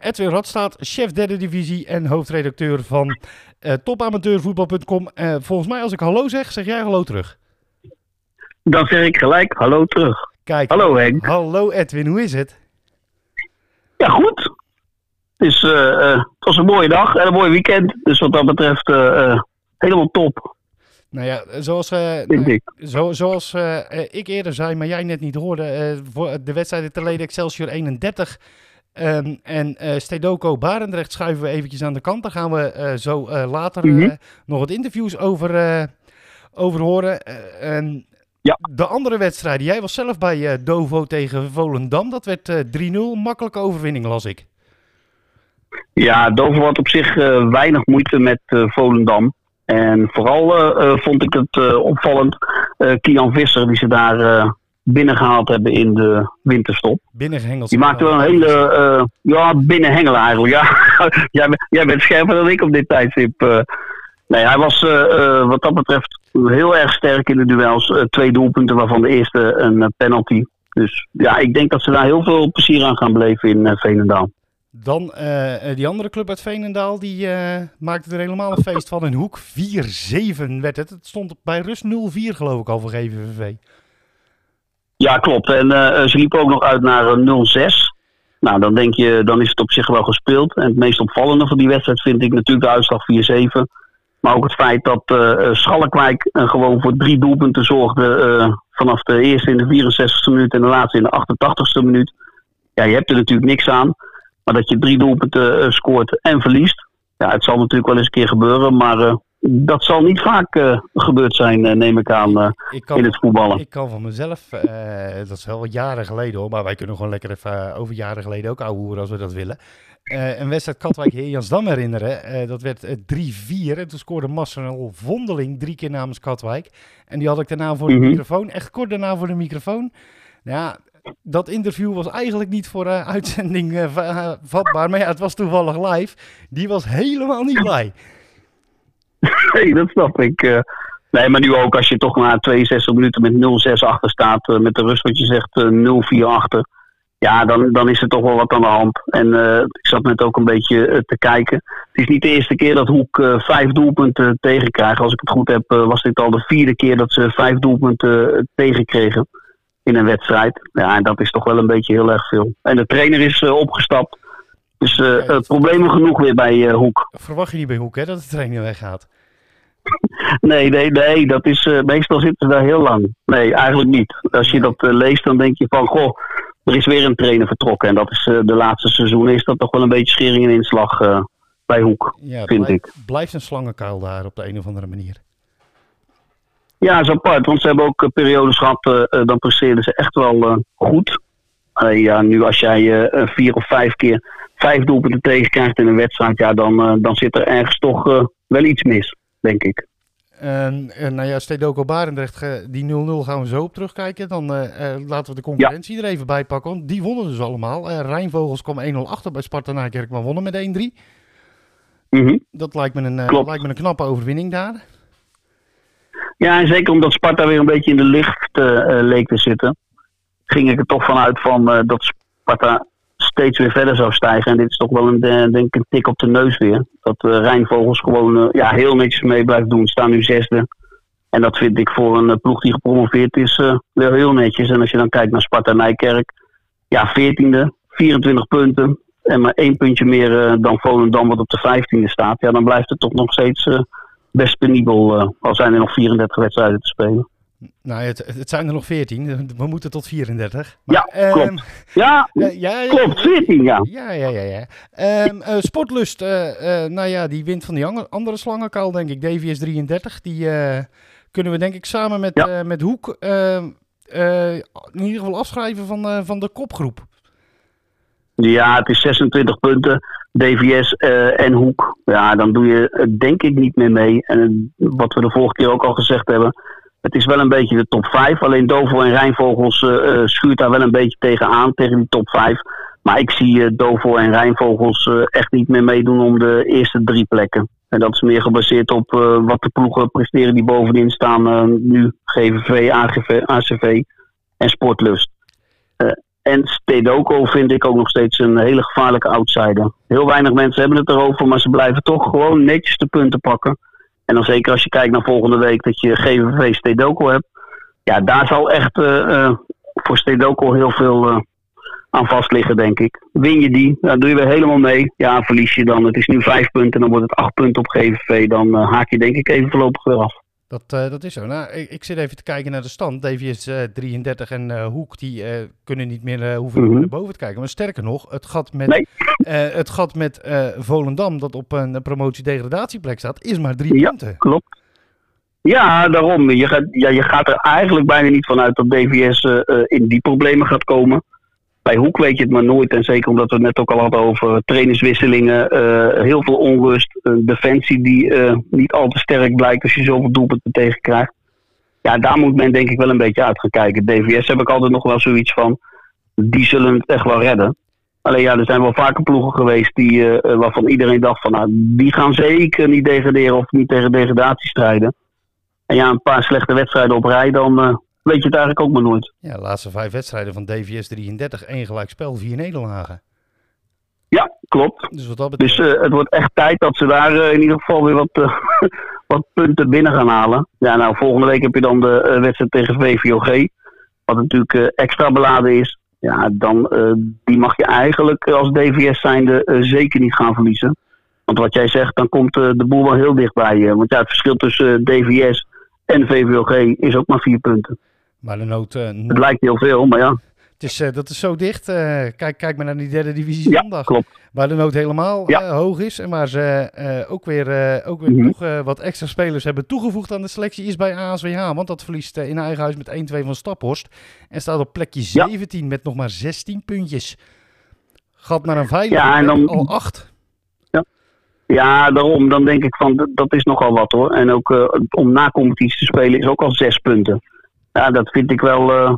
S2: Edwin Radstaat, chef derde divisie en hoofdredacteur van topamateurvoetbal.com. volgens mij als ik hallo zeg, zeg jij hallo terug.
S7: Dan zeg ik gelijk hallo terug.
S2: Kijk,
S7: hallo Henk.
S2: Hallo Edwin, hoe is het?
S7: Ja, goed. Uh, uh, het was een mooie dag en een mooi weekend. Dus wat dat betreft uh, helemaal top.
S2: Nou ja, zoals, nou, zo, zoals ik eerder zei, maar jij net niet hoorde, voor de wedstrijden te leden Excelsior 31 um, en Stedoco Barendrecht schuiven we eventjes aan de kant. Daar gaan we zo later mm -hmm. nog wat interviews over, over horen. en
S7: ja.
S2: De andere wedstrijden, jij was zelf bij uh, Dovo tegen Volendam. Dat werd uh, eh, 3-0. Makkelijke overwinning, las ik.
S7: Ja, Dovo had op zich uh, weinig moeite met Volendam. En vooral vond ik het opvallend, Kian Visser, die ze daar binnengehaald hebben in de winterstop.
S2: Binnengehengeld.
S7: Die maakte wel een hele, ja, binnenhengelen eigenlijk. Ja. <laughs> jij, jij bent scherper dan ik op dit tijdstip. Nee, hij was wat dat betreft heel erg sterk in de duels. Twee doelpunten, waarvan de eerste een eh, penalty. Dus ja, ik denk dat ze daar heel veel plezier aan gaan beleven in uh,
S2: Dan die andere club uit Veenendaal, die maakte er helemaal een feest van. In hoek 4-7 werd het. Het stond bij rust 0-4 geloof ik al voor GVVV.
S7: Ja, klopt. En ze liepen ook nog uit naar 0-6. Nou, dan denk je, dan is het op zich wel gespeeld. En het meest opvallende van die wedstrijd vind ik natuurlijk de uitslag 4-7. Maar ook het feit dat uh, Schalkwijk uh, gewoon voor drie doelpunten zorgde. vanaf de eerste in de 64e minuut en de laatste in de 88e minuut. Ja, je hebt er natuurlijk niks aan. Maar dat je drie doelpunten scoort en verliest. Ja, het zal natuurlijk wel eens een keer gebeuren. Maar dat zal niet vaak gebeurd zijn, neem ik aan, ik kan, in het voetballen.
S2: Ik kan van mezelf, dat is wel jaren geleden hoor, maar wij kunnen gewoon lekker even over jaren geleden ook ouwe als we dat willen een wedstrijd Katwijk Jansdam herinneren. Dat werd 3-4 uh, en toen scoorde Marcel Vondeling drie keer namens Katwijk. En die had ik daarna voor de mhm. microfoon, echt kort daarna voor de microfoon. Nou ja, dat interview was eigenlijk niet voor uh, uitzending vatbaar, maar ja, het was toevallig live. Die was helemaal niet blij. <laughs>
S7: Nee, dat snap ik. nee, maar nu ook als je toch na 62 minuten met 0-6 achter staat, met de rust wat je zegt 0-4 achter ja, dan, dan is er toch wel wat aan de hand. En ik zat net ook een beetje te kijken. Het is niet de eerste keer dat Hoek vijf doelpunten tegenkrijgt. Als ik het goed heb, was dit al de vierde keer dat ze vijf doelpunten tegenkregen in een wedstrijd. Ja, en dat is toch wel een beetje heel erg veel. En de trainer is opgestapt. Dus ja, problemen genoeg weer bij Hoek.
S2: Verwacht je niet bij Hoek, hè, dat de trainer weggaat?
S7: nee, nee, nee. Dat is, meestal zitten ze daar heel lang. Nee, eigenlijk niet. Als je dat leest, dan denk je van, goh er is weer een trainer vertrokken. En dat is uh, de laatste seizoen is dat toch wel een beetje schering en inslag uh, bij Hoek, ja, vind
S2: blijf,
S7: ik.
S2: Blijft een slangenkuil daar op de een of andere manier.
S7: Ja, is apart. Want ze hebben ook uh, periodes gehad, dan presteerden ze echt wel goed. Ja, nu als jij eh, vier of vijf keer vijf doelpunten tegenkrijgt in een wedstrijd, ja, dan, eh, dan zit er ergens toch eh, wel iets mis, denk ik.
S2: En, en nou ja, Stedoko Barendrecht, die 0-0 gaan we zo op terugkijken. Dan eh, eh, laten we de concurrentie er even bij pakken. Want die wonnen dus allemaal. Eh Rijnvogels kwam 1-0 achter bij Sparta Nijkerk, maar wonnen met 1-3.
S7: Mhm.
S2: Dat lijkt me, een, eh, lijkt me een knappe overwinning daar.
S7: Ja, en zeker omdat Sparta weer een beetje in de lucht eh, eh, leek te zitten, ging ik er toch vanuit van eh, dat Sparta steeds weer verder zou stijgen. En dit is toch wel een, denk ik, een tik op de neus weer. Dat Rijnvogels gewoon ja, heel netjes mee blijft doen. Staan nu zesde. En dat vind ik voor een ploeg die gepromoveerd is wel heel netjes. En als je dan kijkt naar Sparta Nijkerk, ja, veertiende, 24 punten. En maar één puntje meer dan Volendam wat op de vijftiende staat. Ja, dan blijft het toch nog steeds best penibel. eh, al zijn er nog 34 wedstrijden te spelen.
S2: Nou, het, het zijn er nog 14. We moeten tot 34.
S7: Ja,
S2: ehm,
S7: klopt. Ja, <laughs>
S2: ja, ja,
S7: klopt. 14, ja.
S2: Ja, ja, ja. ja. Ehm, eh, sportlust, eh, nou ja, die wint van die andere, slangenkuil, denk ik. DVS 33. Die kunnen we denk ik samen met,
S7: Ja.
S2: met Hoek ehm, eh, in ieder geval afschrijven van, van de kopgroep.
S7: Ja, het is 26 punten. DVS eh, en Hoek. Ja, dan doe je denk ik niet meer mee. En wat we de vorige keer ook al gezegd hebben. Het is wel een beetje de top 5. Alleen Dovo en Rijnvogels eh, schuurt daar wel een beetje tegenaan. Tegen die top 5. Maar ik zie eh, Dovo en Rijnvogels echt niet meer meedoen om de eerste drie plekken. En dat is meer gebaseerd op wat de ploegen presteren die bovenin staan. nu GVV, AGV, ACV en Sportlust. En Stedoco vind ik ook nog steeds een hele gevaarlijke outsider. Heel weinig mensen hebben het erover, maar ze blijven toch gewoon netjes de punten pakken. En dan zeker als je kijkt naar volgende week dat je GVV Stedoco hebt. Ja, daar zal echt eh, eh, voor Stedoco heel veel eh, aan vast liggen, denk ik. Win je die, dan doe je weer helemaal mee. Ja, verlies je dan. Het is nu vijf punten, dan wordt het acht punten op GVV. Dan haak je denk ik even voorlopig weer af.
S2: Dat, eh, dat is zo. Nou, ik, ik zit even te kijken naar de stand. DVS eh 33 en eh, Hoek die eh, kunnen niet meer, hoeven
S7: Mhm.
S2: naar boven te kijken. Maar sterker nog, het gat met,
S7: Nee.
S2: het gat met Volendam, dat op een promotie-degradatieplek staat, is maar drie
S7: Ja.
S2: punten.
S7: Klopt. Ja, daarom. Je gaat, ja, je gaat er eigenlijk bijna niet vanuit dat DVS in die problemen gaat komen. Bij Hoek weet je het maar nooit. En zeker omdat we het net ook al hadden over trainerswisselingen. eh, heel veel onrust. Defensie die eh, niet al te sterk blijkt als je zoveel doelpunten tegenkrijgt. Ja, daar moet men denk ik wel een beetje uit gaan kijken. DVS heb ik altijd nog wel zoiets van. Die zullen het echt wel redden. Alleen ja, er zijn wel vaker ploegen geweest die, eh, waarvan iedereen dacht van nou, die gaan zeker niet degraderen of niet tegen degradatie strijden. En ja, een paar slechte wedstrijden op rij, dan weet je het eigenlijk ook maar nooit.
S2: Ja, de laatste vijf wedstrijden van DVS 33, één gelijkspel, vier nederlagen.
S7: Ja, klopt.
S2: Dus wat dat betreft...
S7: Dus het wordt echt tijd dat ze daar eh, in ieder geval weer wat, eh, <laughs> wat punten binnen gaan halen. Ja, nou, volgende week heb je dan de wedstrijd tegen VVOG. Wat natuurlijk extra beladen is. Ja, dan die mag je eigenlijk als DVS zijnde zeker niet gaan verliezen. Want wat jij zegt, dan komt de boel wel heel dichtbij. want ja, het verschil tussen DVS en VVOG is ook maar vier punten.
S2: Maar de nood, eh,
S7: Het lijkt heel veel, maar ja,
S2: het is, eh, dat is zo dicht. Eh, kijk, kijk maar naar die derde divisie
S7: ja
S2: zondag.
S7: klopt.
S2: Waar de nood helemaal
S7: Ja.
S2: hoog is. En waar ze ook weer, ook weer
S7: Mhm.
S2: nog eh, wat extra spelers hebben toegevoegd aan de selectie. Is bij ASWH. Want dat verliest in eigen huis met 1-2 van Staphorst. En staat op plekje
S7: Ja.
S2: 17 met nog maar 16 puntjes. Gat naar een veilige
S7: Ja, en dan-
S2: al 8.
S7: Ja, daarom. Dan denk ik van, dat- is nogal wat hoor. En ook om na competitie te spelen is ook al zes punten. Ja, dat vind ik wel... eh,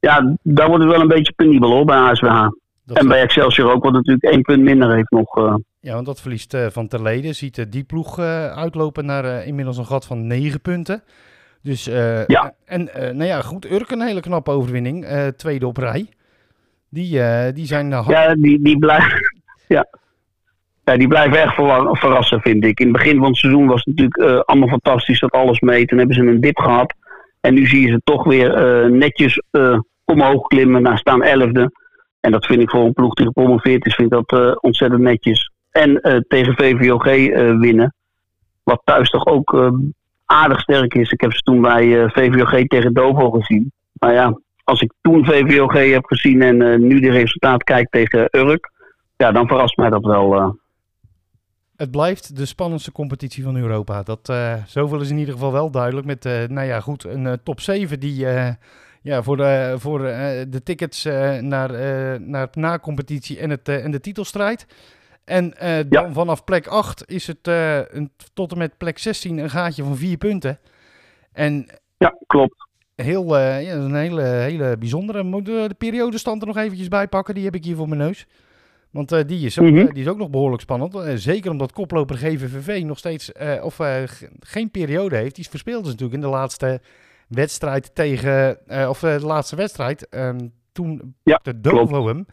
S7: ja, daar wordt het wel een beetje penibel hoor, bij ASWH.
S2: Dat
S7: En bij Excelsior ook, wat natuurlijk één punt minder heeft nog. eh.
S2: Ja, want dat verliest eh, van Terleden. Ziet die ploeg uitlopen naar inmiddels een gat van 9 punten. Dus,
S7: Ja.
S2: En nou ja, goed. Urk een hele knappe overwinning. tweede op rij. Die, die zijn
S7: ja, die, die blijven... <laughs> ja. ja, die blijven echt verrassen, vind ik. In het begin van het seizoen was het natuurlijk allemaal fantastisch dat alles mee. Toen hebben ze een dip gehad. En nu zie je ze toch weer eh, netjes eh, omhoog klimmen. Nou, staan elfde. En dat vind ik voor een ploeg die gepromoveerd is, vind ik dat eh, ontzettend netjes. En tegen VVOG winnen. Wat thuis toch ook aardig sterk is. Ik heb ze toen bij VVOG tegen Dovo gezien. Maar ja, als ik toen VVOG heb gezien en nu de resultaat kijk tegen Urk. Ja, dan verrast mij dat wel.
S2: Het blijft de spannendste competitie van Europa. Dat, eh, zoveel is in ieder geval wel duidelijk. Met, eh, nou ja, goed, een eh, top 7 die, ja, voor de, voor, de tickets naar, naar na-competitie en, het, en de titelstrijd. En dan vanaf plek 8 is het een, tot en met plek 16 een gaatje van vier punten. En
S7: Ja, klopt.
S2: heel, ja, een hele, hele bijzondere. Moet de, de periodestand er nog eventjes bij pakken. Die heb ik hier voor mijn neus. Want eh, die, is ook,
S7: Mhm.
S2: eh, die is ook nog behoorlijk spannend. Eh, zeker omdat koploper GVVV nog steeds of, geen periode heeft. Die verspeelde ze natuurlijk in de laatste wedstrijd tegen... of de laatste wedstrijd. ehm, toen
S7: Ja,
S2: pakte Dovo hem.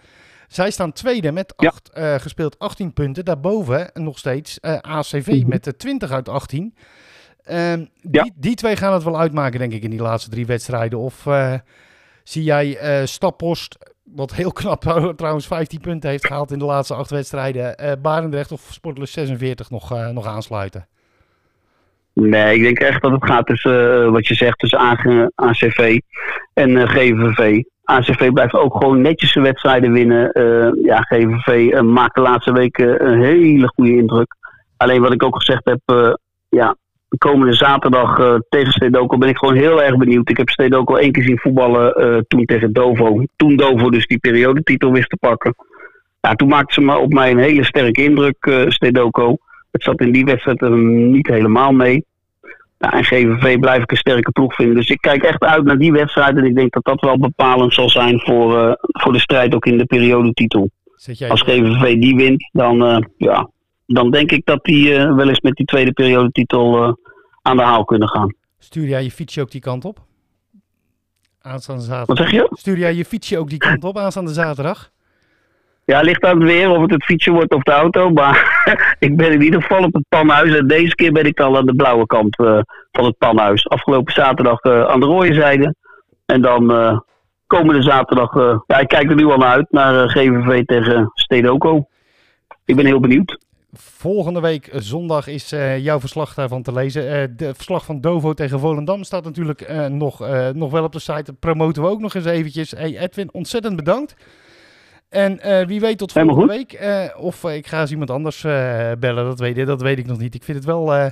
S2: Zij staan tweede met acht, gespeeld 18 punten. Daarboven nog steeds ACV
S7: Mhm.
S2: met de 20 uit 18. Ehm,
S7: Ja.
S2: die, die twee gaan het wel uitmaken, denk ik, in die laatste drie wedstrijden. Of zie jij Staphorst, wat heel <laughs> knap trouwens 15 punten heeft gehaald in de laatste acht wedstrijden, eh Barendrecht of Sportlust 46 nog, eh, nog aansluiten?
S7: Nee, ik denk echt dat het gaat tussen, eh, wat je zegt, tussen ACV en eh, GVV. ACV blijft ook gewoon netjes zijn wedstrijden winnen. Eh, ja, GVV eh, maakt de laatste weken een hele goede indruk. Alleen wat ik ook gezegd heb, eh, ja, de komende zaterdag eh, tegen Stedoco ben ik gewoon heel erg benieuwd. Ik heb Stedoco één keer zien voetballen eh, toen tegen Dovo. Toen Dovo dus die periodetitel wist te pakken. Ja, toen maakte ze maar op mij een hele sterke indruk, eh Stedoco. Het zat in die wedstrijd er niet helemaal mee. Ja, en GVV blijf ik een sterke ploeg vinden. Dus ik kijk echt uit naar die wedstrijd. En ik denk dat dat wel bepalend zal zijn voor, voor de strijd ook in de periodetitel. Als GVV die wint, dan, ja, dan denk ik dat die eh, wel eens met die tweede periodetitel eh, aan de haal kunnen gaan.
S2: stuur jij je fietsje ook die kant op? Aanstaande
S7: Wat
S2: zaterdag.
S7: zeg je?
S2: Stuur jij je fietsje ook die kant op aanstaande zaterdag?
S7: Ja, ligt aan het weer of het het fietsen wordt of de auto. Maar <laughs> ik ben in ieder geval op het panhuis. En deze keer ben ik al aan de blauwe kant eh, van het panhuis. Afgelopen zaterdag aan de rode zijde. En dan komende zaterdag. ja, ik kijk er nu al naar uit. Naar GVV tegen Stedoco. Ik ben heel benieuwd.
S2: Volgende week eh, zondag is eh, jouw verslag daarvan te lezen. Eh de verslag van Dovo tegen Volendam staat natuurlijk nog, nog wel op de site. Dat promoten we ook nog eens eventjes. Hey Edwin, ontzettend bedankt. En wie weet tot volgende week. of ik ga eens iemand anders bellen, dat weet, dat weet ik nog niet. Ik vind het wel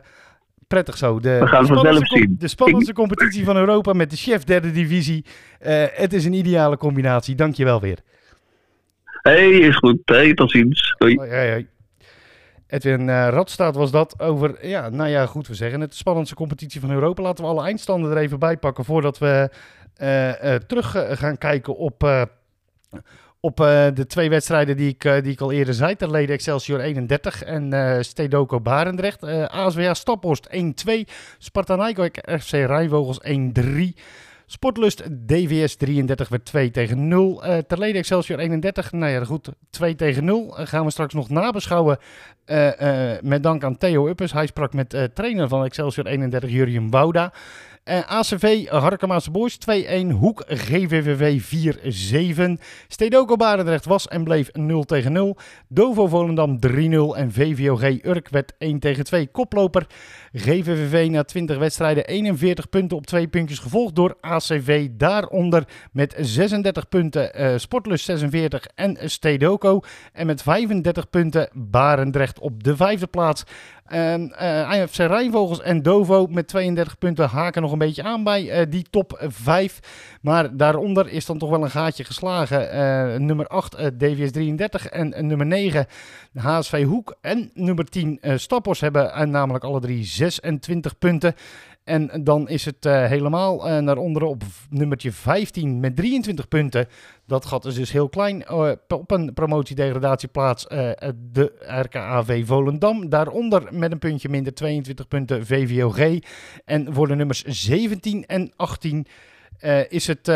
S2: prettig zo. De,
S7: We gaan het
S2: de
S7: vanzelf
S2: spannendste
S7: zien.
S2: De spannendste competitie van Europa met de chef derde divisie. Het is een ideale combinatie. Dank je wel weer.
S7: hey, is goed. Hey, tot ziens. Doei.
S2: Hoi, hoi, hoi. Edwin eh Radstaat was dat over, ja, nou ja, goed, we zeggen het, de spannendste competitie van Europa. Laten we alle eindstanden er even bij pakken voordat we eh, eh, terug gaan kijken op, op de twee wedstrijden die ik, die ik al eerder zei. Terlede Excelsior 31 en eh Stedoco Barendrecht. ASWA Staphorst 1-2, Sparta FC Rijnvogels 1-3. Sportlust DVS 33 werd 2 tegen 0. Eh Terlede Excelsior 31, nou ja goed, 2 tegen 0. Eh, gaan we straks nog nabeschouwen eh, eh, met dank aan Theo Uppes. Hij sprak met eh, trainer van Excelsior 31, Jurjen Wouda. Eh, ACV Harkemaanse Boys 2-1, Hoek GVVV 4-7. Stedoco Barendrecht was en bleef 0 tegen 0. Dovo Volendam 3-0 en VVOG Urk werd 1 tegen 2. Koploper GVVV na 20 wedstrijden 41 punten op twee puntjes gevolgd door ACV. Daaronder met 36 punten eh Sportlust 46 en Stedoco. En met 35 punten Barendrecht op de vijfde plaats. En eh AFC Rijnvogels en Dovo met 32 punten haken nog een beetje aan bij eh, die top 5. Maar daaronder is dan toch wel een gaatje geslagen. Eh, nummer 8 eh, DVS 33 en eh, nummer 9 HSV Hoek en nummer 10 eh Stappos hebben eh, namelijk alle drie 26 punten. En dan is het eh, helemaal eh, naar onderen op nummertje 15 met 23 punten. Dat gat is dus heel klein. Eh, op een promotiedegradatieplaats eh, de RKAV Volendam. Daaronder met een puntje minder 22 punten VVOG. En voor de nummers 17 en 18 eh, is het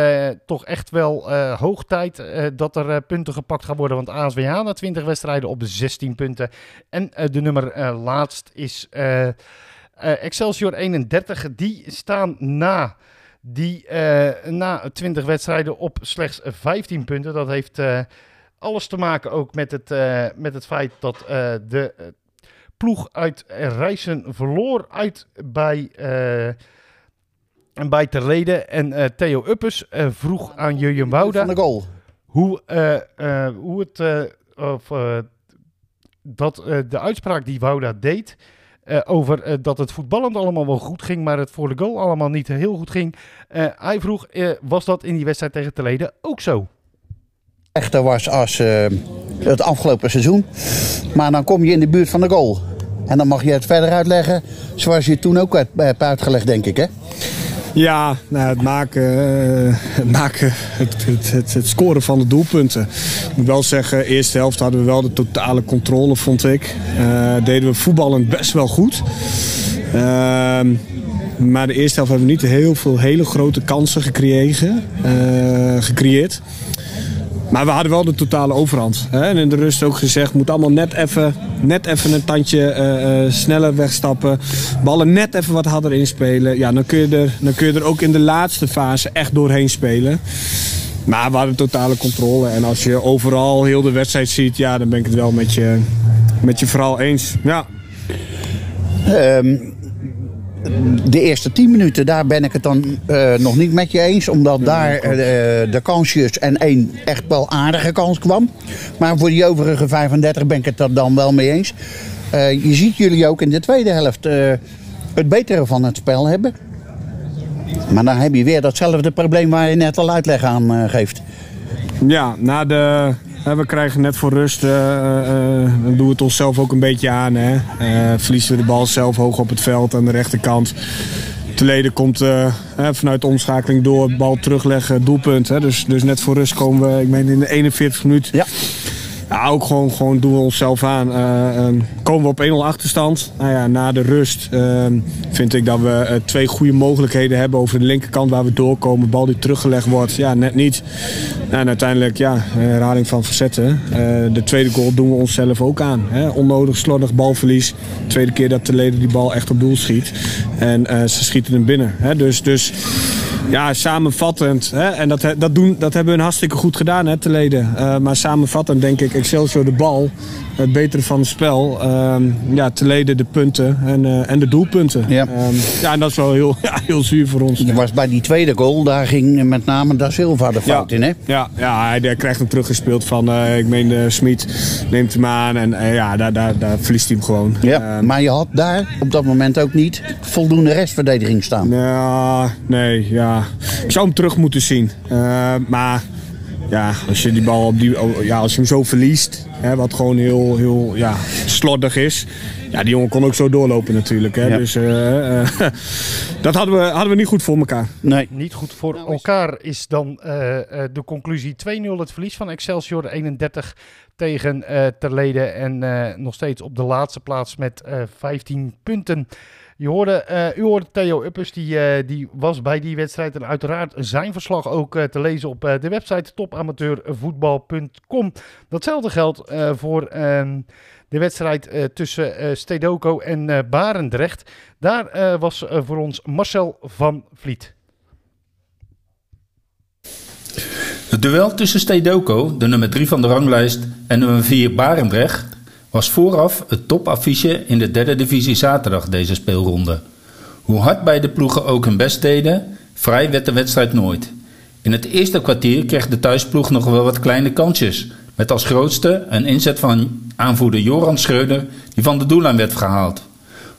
S2: toch echt wel hoog tijd dat er punten gepakt gaan worden. Want ASWH na 20 wedstrijden op de 16 punten. En de nummer laatst is Excelsior 31. Die staan na, die, eh, na 20 wedstrijden op slechts 15 punten. Dat heeft eh, alles te maken ook met het, eh, met het feit dat de ploeg uit Rijssen verloor uit bij... en bij Terlede en Theo Uppes eh, vroeg aan Jurjen Wouda
S8: Van de goal.
S2: hoe, hoe het, of, dat de uitspraak die Wouda deed, eh, over eh, dat het voetballend allemaal wel goed ging, maar het voor de goal allemaal niet heel goed ging. Eh, hij vroeg, was dat in die wedstrijd tegen Teleden ook zo?
S8: echter was als het afgelopen seizoen. Maar dan kom je in de buurt van de goal. En dan mag je het verder uitleggen zoals je toen ook hebt uitgelegd, denk ik. Hè?
S9: Ja, nou, het maken, eh, het, maken het, het, het, scoren van de doelpunten. Ik moet wel zeggen, eerste helft hadden we wel de totale controle, vond ik. Eh, deden we voetballend best wel goed. Ehm, maar de eerste helft hebben we niet heel veel hele grote kansen eh, gecreëerd. Maar we hadden wel de totale overhand. Hè? En in de rust ook gezegd, moet allemaal net even, net even een tandje eh, eh, sneller wegstappen. Ballen net even wat harder inspelen. Ja, dan kun, je er, dan kun je er ook in de laatste fase echt doorheen spelen. Maar we hadden totale controle. En als je overal heel de wedstrijd ziet, ja, dan ben ik het wel met je, met je verhaal eens. Ja.
S8: Ehm, de eerste 10 minuten, daar ben ik het dan eh, nog niet met je eens. Omdat daar eh, de kansjes en één echt wel aardige kans kwam. Maar voor die overige 35 ben ik het er dan wel mee eens. Eh, je ziet jullie ook in de tweede helft het betere van het spel hebben. Maar dan heb je weer datzelfde probleem waar je net al uitleg aan geeft.
S9: Ja, na de, we krijgen net voor rust, eh, eh, eh, dan doen we het onszelf ook een beetje aan. Hè. Eh, verliezen we de bal zelf hoog op het veld aan de rechterkant. Teleden komt vanuit de omschakeling door, bal terugleggen, doelpunt. Hè. Dus, dus net voor rust komen we, ik meen in de 41 minuut.
S8: Ja.
S9: Ja, ook gewoon, gewoon doen we onszelf aan. Eh, ehm, komen we op 1-0 achterstand. Nou ja, na de rust ehm, vind ik dat we eh, twee goede mogelijkheden hebben over de linkerkant waar we doorkomen. Bal die teruggelegd wordt, ja, net niet. En uiteindelijk, ja, herhaling van verzetten. Eh, de tweede goal doen we onszelf ook aan. Hè? Onnodig slordig balverlies. Tweede keer dat de leden die bal echt op doel schiet. En ze schieten hem binnen. Hè? Dus, dus ja, samenvattend. Hè? En dat, dat, doen, dat hebben we hartstikke goed gedaan, hè, te leden. Eh, maar samenvattend denk ik, Excelsior de bal. Het betere van het spel. Ehm, ja, te leden de punten en, eh, en de doelpunten.
S8: Ja.
S9: Ehm, ja, en dat is wel heel, <laughs> ja, heel zuur voor ons.
S8: Er was bij die tweede goal, daar ging met name Da Silva de fout in. Hè?
S9: Ja, ja hij, hij krijgt hem teruggespeeld van, eh, ik meen, uh, Smit neemt hem aan en eh, ja, daar, daar, daar verliest hij hem gewoon.
S8: Ja,
S9: Ehm,
S8: maar je had daar op dat moment ook niet voldoende restverdediging staan.
S9: Ja, nee, ja. Ik zou hem terug moeten zien. Eh, maar ja, als je die bal op die, ja, als je hem zo verliest, hè, wat gewoon heel, heel ja, slordig is. Ja, die jongen kon ook zo doorlopen natuurlijk. Hè.
S8: Ja.
S9: Dus eh, eh, <laughs> dat hadden we, hadden we niet goed voor elkaar.
S8: Nee.
S2: Niet goed voor elkaar is dan eh, eh, de conclusie 2-0 het verlies van Excelsior 31 tegen eh Terleden en eh, nog steeds op de laatste plaats met eh 15 punten. Je hoorde, eh, u hoorde Theo Uppers, die, eh, die was bij die wedstrijd en uiteraard zijn verslag ook eh, te lezen op de website topamateurvoetbal.com. Datzelfde geldt voor ehm, de wedstrijd tussen Stedoco en Barendrecht. Daar was voor ons Marcel van Vliet.
S10: Het duel tussen Stedoco, de nummer 3 van de ranglijst, en nummer 4 Barendrecht was vooraf het topaffiche in de derde divisie zaterdag deze speelronde. Hoe hard beide ploegen ook hun best deden, vrij werd de wedstrijd nooit. In het eerste kwartier kreeg de thuisploeg nog wel wat kleine kansjes, met als grootste een inzet van aanvoerder Joran Schreuder die van de doellijn werd gehaald.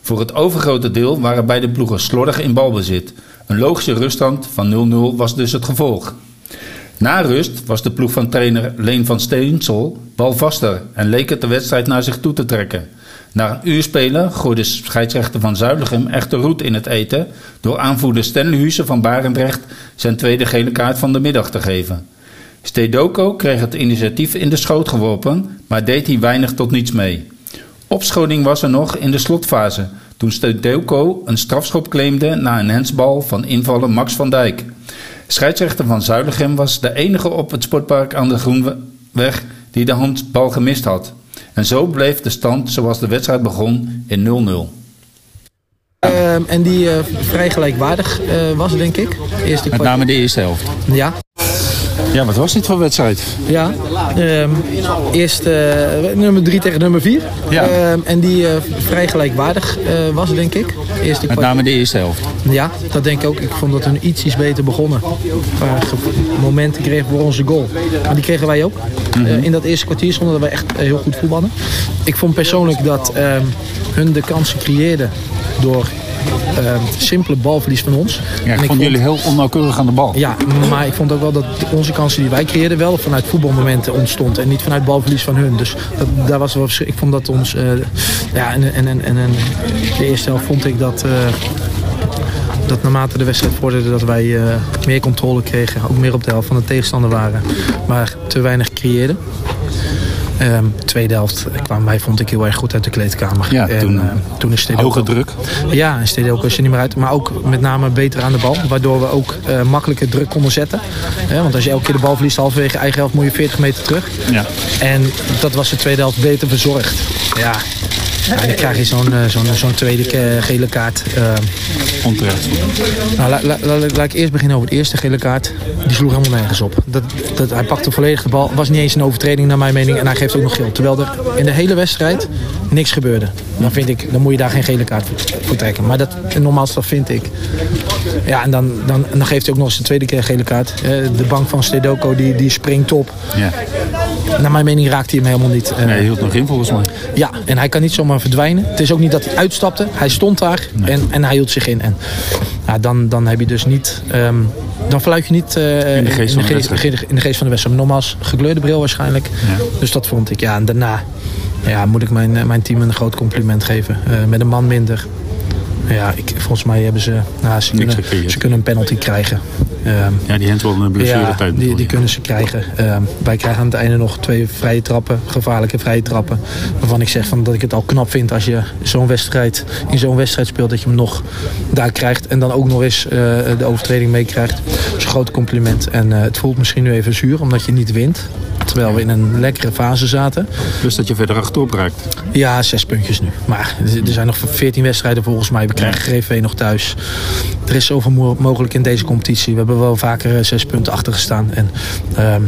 S10: Voor het overgrote deel waren beide ploegen slordig in balbezit. Een logische ruststand van 0-0 was dus het gevolg. Na rust was de ploeg van trainer Leen van Steensel balvaster en leek het de wedstrijd naar zich toe te trekken. Na een uur spelen gooide scheidsrechter van Zuilichem echter roet in het eten door aanvoerder Stanley van Barendrecht zijn tweede gele kaart van de middag te geven. Stedoco kreeg het initiatief in de schoot geworpen, maar deed hier weinig tot niets mee. Opschoning was er nog in de slotfase, toen Stedoco een strafschop claimde na een hensbal van invaller Max van Dijk. Scheidsrechter van Zuilichem was de enige op het sportpark aan de Groenweg die de handbal gemist had. En zo bleef de stand zoals de wedstrijd begon in 0-0.
S11: Ehm, en die eh, vrij gelijkwaardig eh, was, denk ik. Eerste
S10: Met name de eerste helft.
S11: Ja.
S10: Ja, wat was dit voor wedstrijd?
S11: Ja, ehm, eerst eh, nummer 3 tegen nummer 4.
S10: Ja.
S11: en die eh, vrij gelijkwaardig eh, was, denk ik. Eerste
S10: Met name de eerste helft.
S11: Ja, dat denk ik ook. Ik vond dat hun iets, iets beter begonnen. Qua momenten kregen voor onze goal. Maar die kregen wij ook. Eh, in dat eerste kwartier stonden wij echt heel goed voetballen. Ik vond persoonlijk dat ehm, hun de kansen creëerden door ehm, simpele balverlies van ons.
S10: Ja, ik vond jullie heel onnauwkeurig aan de bal.
S11: Ja, maar ik vond ook wel dat onze kansen die wij creëerden wel vanuit voetbalmomenten ontstond. En niet vanuit balverlies van hun. Dus dat, daar was wel. Ik vond dat ons... eh, ja, en, en, en, en, de eerste helft vond ik dat... eh, dat naarmate de wedstrijd vorderde dat wij eh, meer controle kregen. Ook meer op de helft van de tegenstander waren. Maar te weinig creëerden. Ehm, tweede helft kwamen wij, vond ik, heel erg goed uit de kleedkamer.
S10: Ja,
S11: en,
S10: toen,
S11: eh, toen is
S10: hoge druk.
S11: Ja, en Stede ook was er niet meer uit. Maar ook met name beter aan de bal. Waardoor we ook eh, makkelijker druk konden zetten. Want als je elke keer de bal verliest halverwege eigen helft, moet je 40 meter terug.
S10: Ja.
S11: En dat was de tweede helft beter verzorgd. Ja. Ja, dan krijg je zo'n eh, zo'n zo'n tweede gele kaart. eh.
S10: Onterecht.
S11: Nou, la- la- la- laat ik eerst beginnen over de eerste gele kaart. Die sloeg helemaal nergens op. Dat, dat, hij pakte volledig de bal. Was niet eens een overtreding naar mijn mening. En hij geeft ook nog geel. Terwijl er in de hele wedstrijd niks gebeurde. Dan vind ik, dan moet je daar geen gele kaart voor, trekken. Maar dat, nogmaals, dat vind ik. Ja, en dan, dan, dan geeft hij ook nog eens de tweede keer gele kaart. Eh, De bank van Stedoko die, die springt op.
S10: Ja.
S11: Naar mijn mening raakt hij hem helemaal niet. Eh,
S10: Nee, hij hield nog in volgens mij.
S11: ja, en hij kan niet zomaar verdwijnen. Het is ook niet dat hij uitstapte. Hij stond daar en, en hij hield zich in. En ja, dan, dan heb je dus niet... ehm, dan fluit je niet eh,
S10: In de geest van de wedstrijd.
S11: in de geest van de wedstrijd. Nogmaals, gekleurde bril waarschijnlijk. Dus dat vond ik. Ja, en daarna ja, moet ik mijn, eh, mijn team een groot compliment geven. Eh, met een man minder. Ja, ik, volgens mij hebben ze... Nou, ze, kunnen,
S10: gecreëerd.
S11: ze kunnen een penalty krijgen. Ehm,
S10: Ja, die handbal in de blessuretijd.
S11: ja, die, die kunnen ze krijgen. Ehm, wij krijgen aan het einde nog twee vrije trappen, gevaarlijke vrije trappen. Waarvan ik zeg van dat ik het al knap vind als je zo'n wedstrijd, in zo'n wedstrijd speelt, dat je hem nog daar krijgt. En dan ook nog eens eh, de overtreding meekrijgt. Dat is een groot compliment. En eh, het voelt misschien nu even zuur, omdat je niet wint. Terwijl we in een lekkere fase zaten.
S10: Plus dat je verder achterop raakt.
S11: Ja, zes puntjes nu. Maar er- zijn nog 14 wedstrijden volgens mij. We krijgen GV nog thuis. Er is zoveel mo- mogelijk in deze competitie. We hebben wel vaker eh, zes punten achter gestaan. En ehm,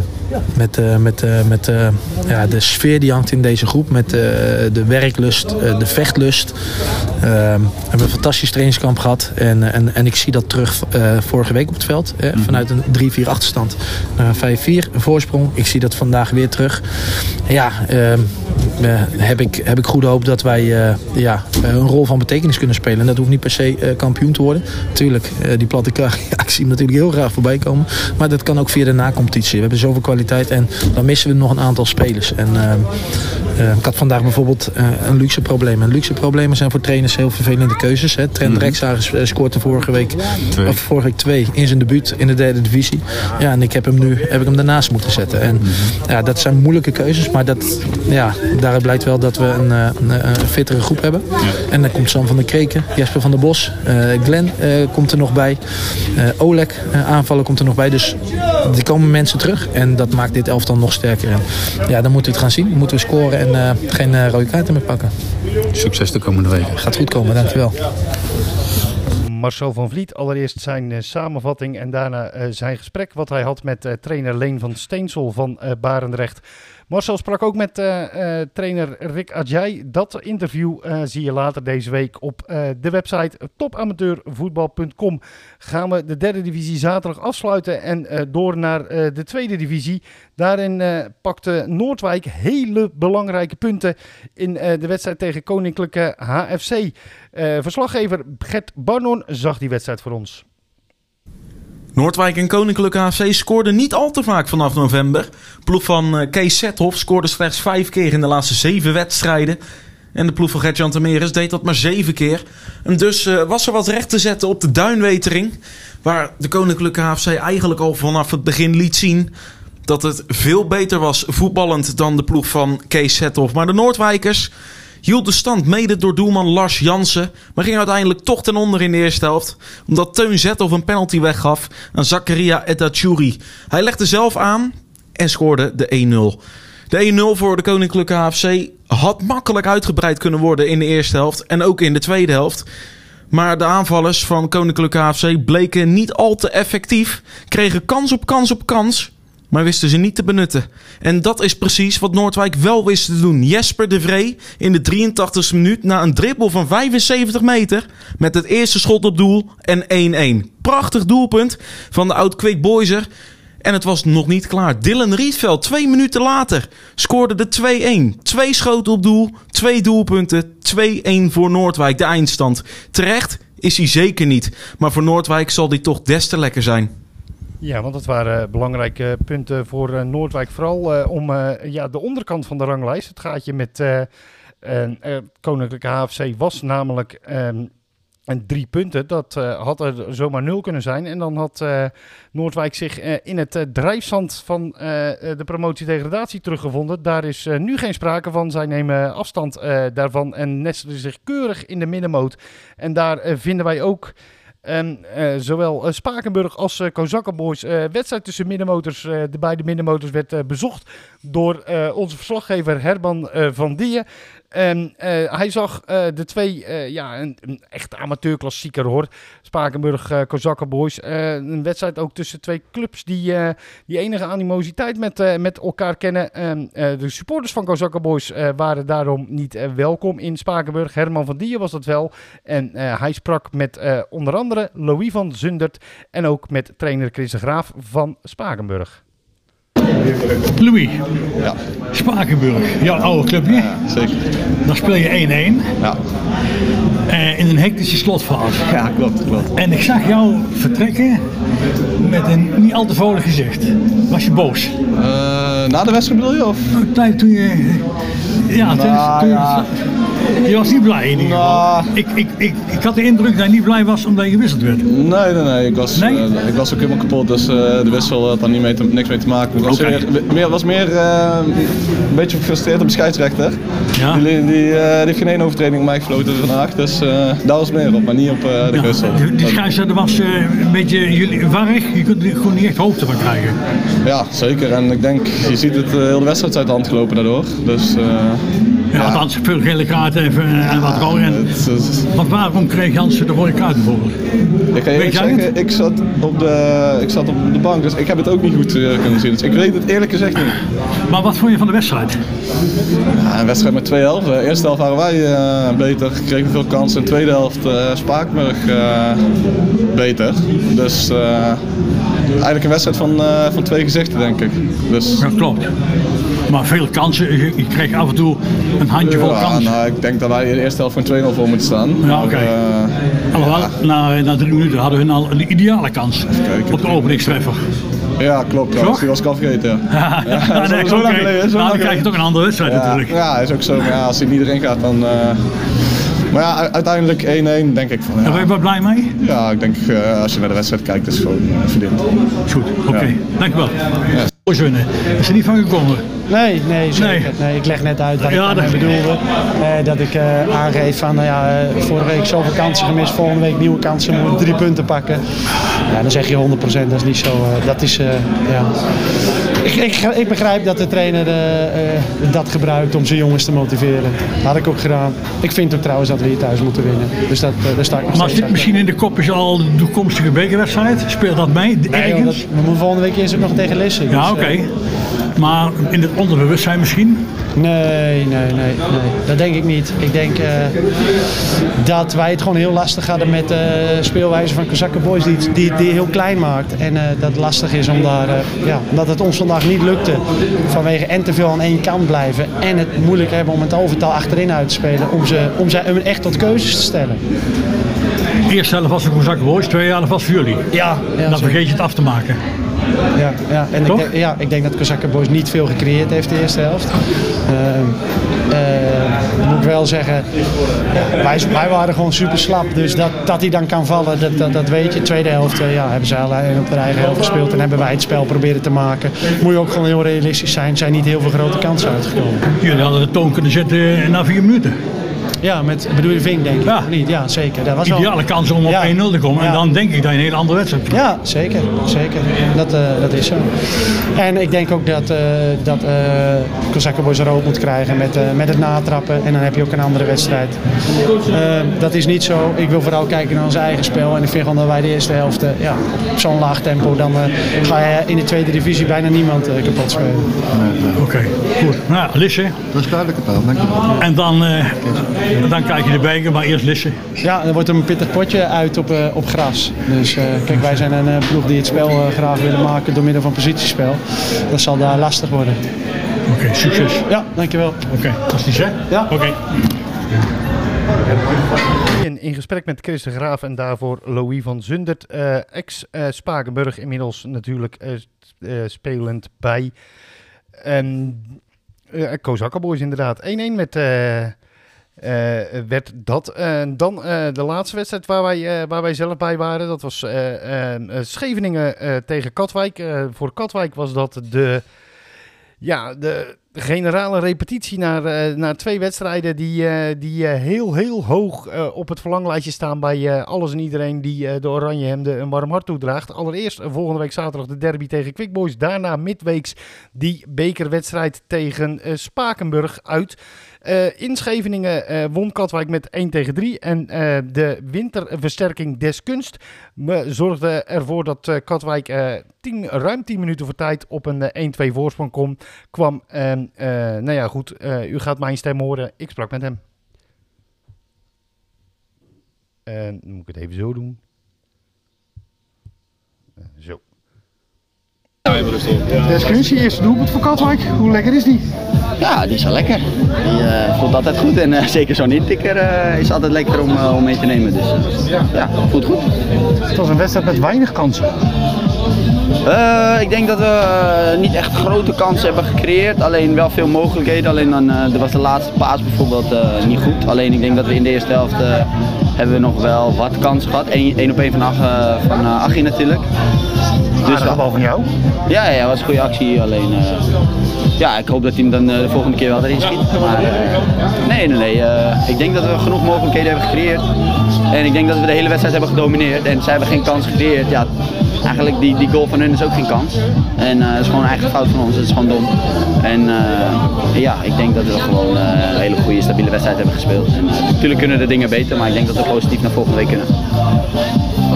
S11: met, eh, met, eh, met eh, ja, de sfeer die hangt in deze groep. Met de werklust, de vechtlust. Ehm, we hebben een fantastisch trainingskamp gehad. En, en, en ik zie dat terug vorige week op het veld. eh, Vanuit een 3-4 achterstand naar een 5-4 een voorsprong. Ik zie dat vandaag weer terug. Ja, ehm, eh, heb, ik, heb ik goede hoop dat wij ja, een rol van betekenis kunnen spelen. En dat hoeft niet per se kampioen te worden. Tuurlijk, die platte kracht, <laughs> ja, ik zie hem natuurlijk heel graag voorbij komen. Maar dat kan ook via de nacompetitie. We hebben zoveel kwaliteit en dan missen we nog een aantal spelers. En ehm, eh, ik had vandaag bijvoorbeeld eh, een luxe probleem. En luxe problemen zijn voor trainers heel vervelende keuzes. Hè. Trent
S10: Mhm.
S11: Rexhagen eh, scoorde vorige week,
S10: Twee.
S11: of vorige week twee in zijn debuut in de derde divisie. Ja, en ik heb hem nu heb ik hem daarnaast moeten zetten. En ja, dat zijn moeilijke keuzes, maar dat, ja, daaruit blijkt wel dat we een, eh, een, een fittere groep hebben. En dan komt Sam van der Kreken, Jesper van der Bos, eh Glenn eh, komt er nog bij. eh Oleg, eh, aanvallen komt er nog bij. Dus er komen mensen terug en dat maakt dit elftal nog sterker. En ja, dan moeten we het gaan zien. Dan moeten we scoren en eh, geen eh, rode kaarten meer pakken.
S10: Succes de komende weken.
S11: Gaat goed komen, dankjewel.
S2: Marcel van Vliet, allereerst zijn eh, samenvatting en daarna eh, zijn gesprek wat hij had met eh, trainer Leen van Steensel van eh, Barendrecht. Marcel sprak ook met eh, eh, trainer Rick Adjai. Dat interview eh, zie je later deze week op de website topamateurvoetbal.com. Gaan we de derde divisie zaterdag afsluiten en door naar de tweede divisie. Daarin pakte Noordwijk hele belangrijke punten in de wedstrijd tegen Koninklijke HFC. Verslaggever Gert Barnon zag die wedstrijd voor ons.
S12: Noordwijk en Koninklijke AFC scoorden niet al te vaak vanaf november. Ploeg van eh, Kees Zethoff scoorde slechts vijf keer in de laatste zeven wedstrijden. En de ploeg van Gert-Jan Tameres deed dat maar zeven keer. En dus eh, was er wat recht te zetten op de duinwetering. Waar de Koninklijke AFC eigenlijk al vanaf het begin liet zien... dat het veel beter was voetballend dan de ploeg van Kees Zethoff. Maar de Noordwijkers hield de stand mede door doelman Lars Jansen. Maar ging uiteindelijk toch ten onder in de eerste helft. Omdat Teun Zethoff een penalty weggaf aan Zakaria Etachouri. Hij legde zelf aan en scoorde de 1-0. De 1-0 voor de Koninklijke HFC had makkelijk uitgebreid kunnen worden in de eerste helft. En ook in de tweede helft. Maar de aanvallers van Koninklijke HFC bleken niet al te effectief. Kregen kans op kans op kans. Maar wisten ze niet te benutten. En dat is precies wat Noordwijk wel wist te doen. Jesper de Vree in de 83e minuut na een dribbel van 75 meter met het eerste schot op doel en 1-1. Prachtig doelpunt van de oud-Quick Boyser. En het was nog niet klaar. Dylan Rietveld, twee minuten later, scoorde de 2-1. Twee schoten op doel, twee doelpunten, 2-1 voor Noordwijk, de eindstand. Terecht is hij zeker niet, maar voor Noordwijk zal die toch des te lekker zijn.
S2: Ja, want dat waren belangrijke punten voor uh, Noordwijk. Vooral uh, om uh, ja, de onderkant van de ranglijst. Het gaatje met Koninklijke HFC was namelijk ehm, drie punten, dat had er zomaar nul kunnen zijn. En dan had Noordwijk zich in het drijfzand van de promotie-degradatie teruggevonden. Daar is nu geen sprake van. Zij nemen afstand daarvan en nestelen zich keurig in de middenmoot. En daar vinden wij ook um, zowel Spakenburg als uh, Kozakkenboys wedstrijd tussen middenmotors. de beide middenmotors werd bezocht door onze verslaggever Herman van Dieën. En uh, hij zag uh, de twee, uh, ja, een, een echt amateurklassieker hoor. Spakenburg, uh, Kozakkenboys. een wedstrijd ook tussen twee clubs die, die enige animositeit met, met elkaar kennen. de supporters van Kozakkenboys waren daarom niet welkom in Spakenburg. Herman van Dier was dat wel. En hij sprak met onder andere Louis van Zundert en ook met trainer Chris Graaf van Spakenburg.
S4: Louis, ja. Spakenburg, jouw oude clubje.
S13: Ja, zeker.
S4: Dan speel je 1-1.
S13: Ja.
S4: Uh, in een hectische slotfase.
S13: Ja, klopt, klopt.
S4: En ik zag jou vertrekken met een niet al te vrolijk gezicht. Was je boos?
S13: Uh, na de wedstrijd bedoel je? Of?
S4: Toen je... Ja, toen,
S13: Nou,
S4: toen
S13: ja.
S4: Je was niet blij in ieder geval. Ik, ik, ik, ik had de indruk dat je niet blij was omdat je gewisseld werd.
S13: Nee, nee, nee. Ik was,
S4: Nee?
S13: eh, ik was ook helemaal kapot, dus eh, de wissel had daar niet mee te, niks mee te maken. Het was meer, meer, was meer eh, een beetje gefrustreerd op de scheidsrechter.
S4: Ja.
S13: Die, die, eh, die heeft geen één overtreding op mij gefloten vandaag, dus eh, daar was meer op, maar niet op eh, de wissel.
S4: Die, die scheidsrechter was eh, een beetje jullie warrig. Je kunt er gewoon niet echt hoogte van krijgen.
S13: Ja, zeker. En ik denk, je ziet het, eh, heel de wedstrijd is uit de hand gelopen daardoor. Dus, eh,
S4: Ja, althans veel gele kaarten en, en wat rood. En, want waarom kreeg Jansen de rode kaart bijvoorbeeld?
S13: Ik ga je
S4: Weet
S13: zeggen, ik zat, op de, ik zat op de bank, dus ik heb het ook niet goed eh, kunnen zien. Dus ik weet het eerlijk gezegd niet.
S4: Maar wat vond je van de wedstrijd?
S13: Ja, een wedstrijd met twee helften. De eerste helft waren wij eh, beter, kregen veel kansen. In de tweede helft eh eh, beter. Dus eh, eigenlijk een wedstrijd van, eh, van twee gezichten, denk ik. Dus,
S4: Ja, klopt. Maar veel kansen. Je, je kreeg af en toe een handjevol
S13: ja,
S4: kansen.
S13: nou, ik denk dat wij in de eerste helft van 2-0 voor moeten staan.
S4: Ja, oké.
S13: Eh,
S4: Alhoewel, na, na drie minuten hadden we al een ideale kans op de openingstreffer.
S13: ja, klopt. trouwens. Die was ik al vergeten. Ja. <laughs>
S4: Ja,
S13: Ja,
S4: nee,
S13: zo
S4: oké.
S13: lang geleden, zo
S4: Nou,
S13: lang
S4: dan krijg je toch een andere wedstrijd
S13: Ja,
S4: natuurlijk.
S13: ja, is ook zo. Maar ja, als hij niet erin gaat, dan. eh, Maar ja, uiteindelijk 1-1 denk ik van.
S4: Daar ben je
S13: Ja,
S4: wel blij mee?
S13: ja ik denk eh, als je naar de wedstrijd kijkt, is het gewoon verdiend.
S4: Goed, oké.
S13: Ja.
S4: Dankjewel. Ja. Winnen. Is er niet van gekomen?
S14: Nee, nee, zeker.
S4: Nee.
S14: Nee. ik leg net uit wat
S4: Ja,
S14: ik
S4: dat-
S14: bedoelde. Eh, dat ik eh, aangeef van, nou ja, eh, vorige week zoveel kansen gemist, volgende week nieuwe kansen, moet drie punten pakken. Ja, dan zeg je 100%, dat is niet zo. eh, dat is, ja. Ik, ik, ik begrijp dat de trainer dat gebruikt om zijn jongens te motiveren. Had ik ook gedaan. Ik vind ook trouwens dat we hier thuis moeten winnen. Dus dat, daar sta ik nog
S4: Maar zit misschien in de kop is al de toekomstige bekerwedstrijd? Speelt dat mee?
S14: Nee, joh, dat- we moeten volgende week eerst ook nog tegen Lisse.
S4: Ja,
S14: dus,
S4: oké. Maar in het onderbewustzijn misschien?
S14: Nee, nee, nee, nee. Dat denk ik niet. Ik denk eh, dat wij het gewoon heel lastig hadden met de speelwijze van Kozakken Boys, die, die, die heel klein maakt. En eh, dat het lastig is om daar, eh, ja, omdat het ons vandaag niet lukte vanwege en te veel aan één kant blijven. En het moeilijk hebben om het overtal achterin uit te spelen, om ze, om ze om echt tot keuzes te stellen.
S4: De eerste helft was voor Kozak Boys, tweede helft was voor jullie.
S14: Ja, ja,
S4: Dan vergeet je het af te maken.
S14: Ja, ja. en ik,
S4: Toch?
S14: ja, ik denk dat Kozakken Boys niet veel gecreëerd heeft de eerste helft. Eh, moet ik wel zeggen, wij, wij waren gewoon super slap. Dus dat, dat hij dan kan vallen, dat, dat, dat weet je. Tweede helft eh, ja, hebben ze alleen op de eigen helft gespeeld en hebben wij het spel proberen te maken. Moet je ook gewoon heel realistisch zijn. Zijn niet heel veel grote kansen uitgekomen.
S4: Jullie hadden de toon kunnen zetten na vier minuten.
S14: Ja, met bedoel je Vink denk ik, of niet? Ja, zeker. Dat was
S4: Ideale kans om op
S14: Ja.
S4: 1-0 te komen. En
S14: Ja.
S4: dan denk ik dat je een hele andere wedstrijd hebt.
S14: Ja, zeker. zeker. Dat, eh, dat is zo. En ik denk ook dat, eh dat eh Kozakken Boys rood moet krijgen met, eh, met het natrappen. En dan heb je ook een andere wedstrijd. Eh, dat is niet zo. Ik wil vooral kijken naar ons eigen spel. En ik vind gewoon dat wij de eerste helft ja, op zo'n laag tempo... dan eh, ga je in de tweede divisie bijna niemand eh, kapot spelen.
S4: Oké, goed. Nou, Lisse.
S5: Dat is duidelijk het aan, dankjewel.
S4: En dan, dan kijk je de beker, maar eerst Lisse.
S14: Ja, er wordt een pittig potje uit op, eh, op gras. Dus eh, kijk, wij zijn een eh, ploeg die het spel graag willen maken door middel van positiespel. Dat zal daar lastig worden.
S4: Oké, succes.
S14: Ja, dankjewel.
S4: Oké, is die hè?
S14: Ja.
S4: Oké.
S2: In, in gesprek met Chris de Graaf en daarvoor Louis van Zundert, eh, ex-Spakenburg, inmiddels natuurlijk spelend bij um, Kozakkenboys inderdaad. 1-1 met... eh, eh, werd dat. Eh, dan de laatste wedstrijd waar wij, waar wij zelf bij waren. Dat was Scheveningen tegen Katwijk. Voor Katwijk was dat de, ja, de generale repetitie naar, naar twee wedstrijden die, die heel, heel hoog op het verlanglijstje staan bij alles en iedereen die de oranje hemden een warm hart toedraagt. Allereerst volgende week zaterdag de derby tegen Quick Boys. Daarna midweeks die bekerwedstrijd tegen Spakenburg uit. Eh in Scheveningen eh, won Katwijk met 1 tegen 3. En eh, de winterversterking des kunst me zorgde ervoor dat eh, Katwijk eh, 10, ruim 10 minuten voor tijd op een eh, 1-2 voorsprong kom, kwam. En eh, nou ja, goed, eh, u gaat mijn stem horen. Ik sprak met hem. En dan moet ik het even zo doen. Zo.
S15: Deskunst, je eerste doelpunt voor Katwijk. Hoe lekker is die?
S16: Ja, die is wel lekker. Die eh, voelt altijd goed en eh, <laughs> zeker zo'n intikker eh, is altijd lekker om, om mee te nemen. Dus ja, voelt goed.
S15: Het was een wedstrijd met weinig kansen.
S16: Ik denk dat we niet echt grote kansen hebben gecreëerd, alleen wel veel mogelijkheden. Alleen dan er was de laatste paas bijvoorbeeld niet goed. Alleen ik denk dat we in de eerste helft hebben we nog wel wat kansen gehad. Eén op één van, Ach, van Achie natuurlijk.
S15: Aardige bal van jou.
S16: Ja, ja, was een goede actie. Alleen eh, ja, ik hoop dat hij hem dan eh, de volgende keer wel erin schiet. Maar eh, nee, nee, ik denk dat we genoeg mogelijkheden hebben gecreëerd. En ik denk dat we de hele wedstrijd hebben gedomineerd. En zij hebben geen kans gecreëerd. Ja, eigenlijk die, die goal van hun is ook geen kans. En het is gewoon een eigen fout van ons. Het is gewoon dom. En ja, ik denk dat we gewoon een hele goede, stabiele wedstrijd hebben gespeeld. En, natuurlijk kunnen de dingen beter, maar ik denk dat we positief naar volgende week kunnen.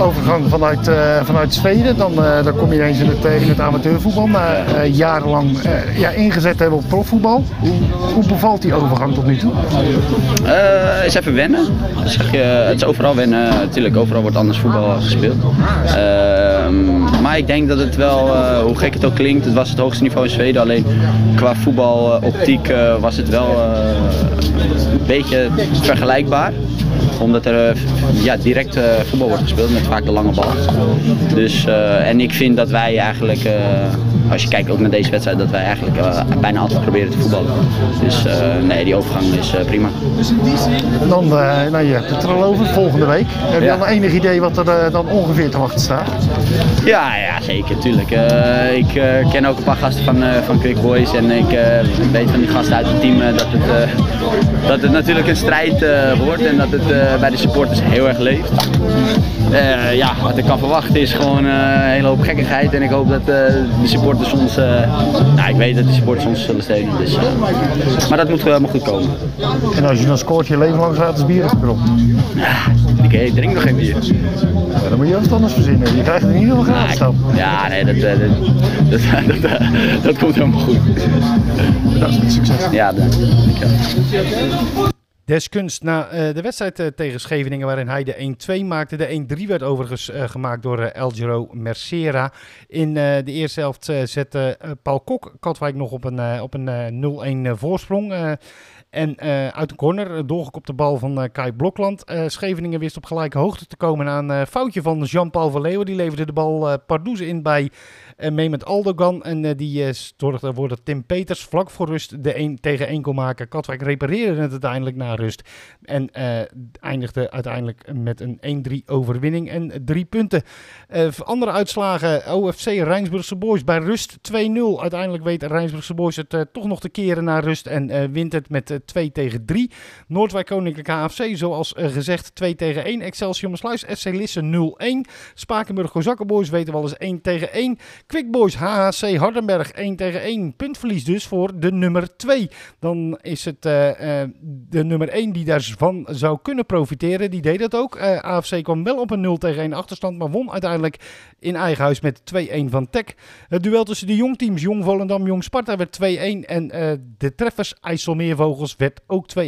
S15: Overgang vanuit, eh, vanuit Zweden, dan, eh, dan kom je ineens in het, eh, in het amateurvoetbal. Na jarenlang ja, ingezet hebben op profvoetbal. Hoe, hoe bevalt die overgang tot nu toe?
S16: Is even wennen. Zeg je, het is overal wennen. Natuurlijk, overal wordt anders voetbal gespeeld. Ehm, maar ik denk dat het wel, hoe gek het ook klinkt, het was het hoogste niveau in Zweden. Alleen qua voetbaloptiek was het wel een beetje vergelijkbaar omdat er eh, ja, direct eh, voetbal wordt gespeeld met vaak de lange bal. Dus, eh, en ik vind dat wij eigenlijk, als je kijkt ook naar deze wedstrijd, dat wij eigenlijk eh, bijna altijd proberen te voetballen. Dus eh, nee, die overgang is eh, prima.
S15: En dan, eh, nou, je hebt het er al over, volgende week. Heb je
S16: Ja.
S15: dan enig idee wat er dan ongeveer te wachten staat?
S16: Ja, ja zeker, tuurlijk. Ik ken ook een paar gasten van, van Quick Boys en ik weet van die gasten uit het team dat, het, dat het natuurlijk een strijd wordt en dat het bij de supporters heel erg leeft. Ja, wat ik kan verwachten is gewoon een hele hoop gekkigheid en ik hoop dat de supporters ons, eh, nou ik weet dat de supporters ons zullen steunen. Dus, eh, maar dat moet wel helemaal goed komen.
S15: En als je dan scoort, je leven lang gratis bier op de kop.
S16: Ik, ik drink nog geen bier.
S15: Ja, dan moet je wat anders verzinnen. Je krijgt er in ieder geval gratis dan.
S16: Ja, nee, dat, eh, dat, dat, <laughs> dat, dat komt helemaal goed.
S15: Bedankt, succes.
S16: Ja, dank.
S2: Deskunst na eh, de wedstrijd eh, tegen Scheveningen, waarin hij de 1-2 maakte. De 1-3 werd overigens eh, gemaakt door Elgero Mercera. In de eerste helft zette Paul Kok Katwijk nog op een, op een eh, 0-1 voorsprong. en uit de corner doorgekopte bal van Kai Blokland. Scheveningen wist op gelijke hoogte te komen na een foutje van Jean-Paul Leeuwen. Die leverde de bal Pardoes in bij uh, Mehmet Aldogan. En uh, die uh, zorgde ervoor dat Tim Peters vlak voor rust de 1 tegen 1 kon maken. Katwijk repareerde het uiteindelijk na rust. En eindigde uiteindelijk met een 1-3 overwinning en drie punten. Andere uitslagen, OFC Rijnsburgse Boys bij rust 2-0. Uiteindelijk weet Rijnsburgse Boys het toch nog te keren naar rust en wint het met 2 tegen 3. Noordwijk Koninklijke HFC, zoals eh, gezegd, 2 tegen 1. Excelsior Maasluis, FC Lisse 0-1. Spakenburg Kozakkenboys weten we al eens 1 tegen 1. Quick Boys HHC Hardenberg 1 tegen 1. Puntverlies dus voor de nummer 2. Dan is het uh, uh, de nummer 1 die daarvan zou kunnen profiteren. Die deed dat ook. Uh, AFC kwam wel op een 0 tegen 1 achterstand, maar won uiteindelijk in eigen huis met 2-1 van Tech. Het duel tussen de jongteams, Jong Volendam, Jong Sparta, werd 2-1. En de treffers IJsselmeervogels werd ook 2-1.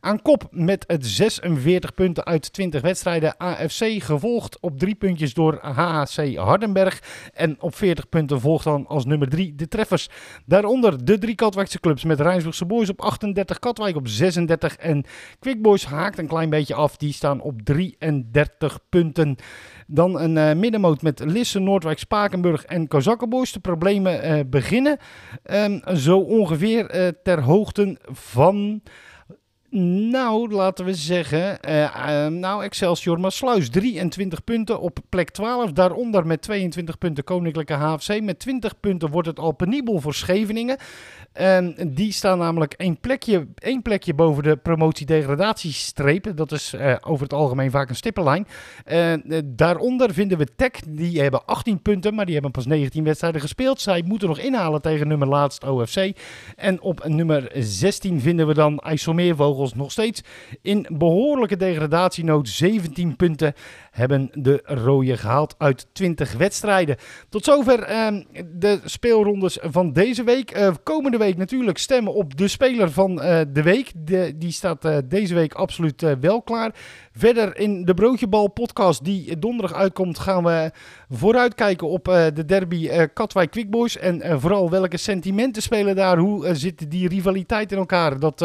S2: Aan kop met het 46 punten uit 20 wedstrijden. AFC gevolgd op 3 puntjes door HHC Hardenberg. En op 40 punten volgt dan als nummer 3 de treffers. Daaronder de drie Katwijkse clubs met Rijnsburgse Boys op 38, Katwijk op 36 en Quick Boys haakt een klein beetje af. Die staan op 33 punten. Dan een uh, middenmoot met Lisse, Noordwijk, Spakenburg en Kozakkenboys. De problemen uh, beginnen um, zo ongeveer uh, ter hoogte van... Nou, laten we zeggen, uh, uh, nou Excelsior Maasluis 23 punten op plek 12. Daaronder met 22 punten Koninklijke HFC. Met 20 punten wordt het al penibel voor Scheveningen. Uh, die staan namelijk één plekje, één plekje boven de promotie-degradatiestreep. Dat is uh, over het algemeen vaak een stippenlijn. Daaronder vinden we Tech. Die hebben 18 punten, maar die hebben pas 19 wedstrijden gespeeld. Zij moeten nog inhalen tegen nummer laatst OFC. En op nummer 16 vinden we dan Nog steeds in behoorlijke degradatienood. 17 punten hebben de rode gehaald uit 20 wedstrijden. Tot zover ehm, de speelrondes van deze week. komende week natuurlijk stemmen op de speler van uh, de week. Die staat uh, deze week absoluut wel klaar. Verder in de Broodjebal podcast die donderdag uitkomt gaan we vooruitkijken op de derby Katwijk Quickboys. En vooral welke sentimenten spelen daar. Hoe zit die rivaliteit in elkaar? Dat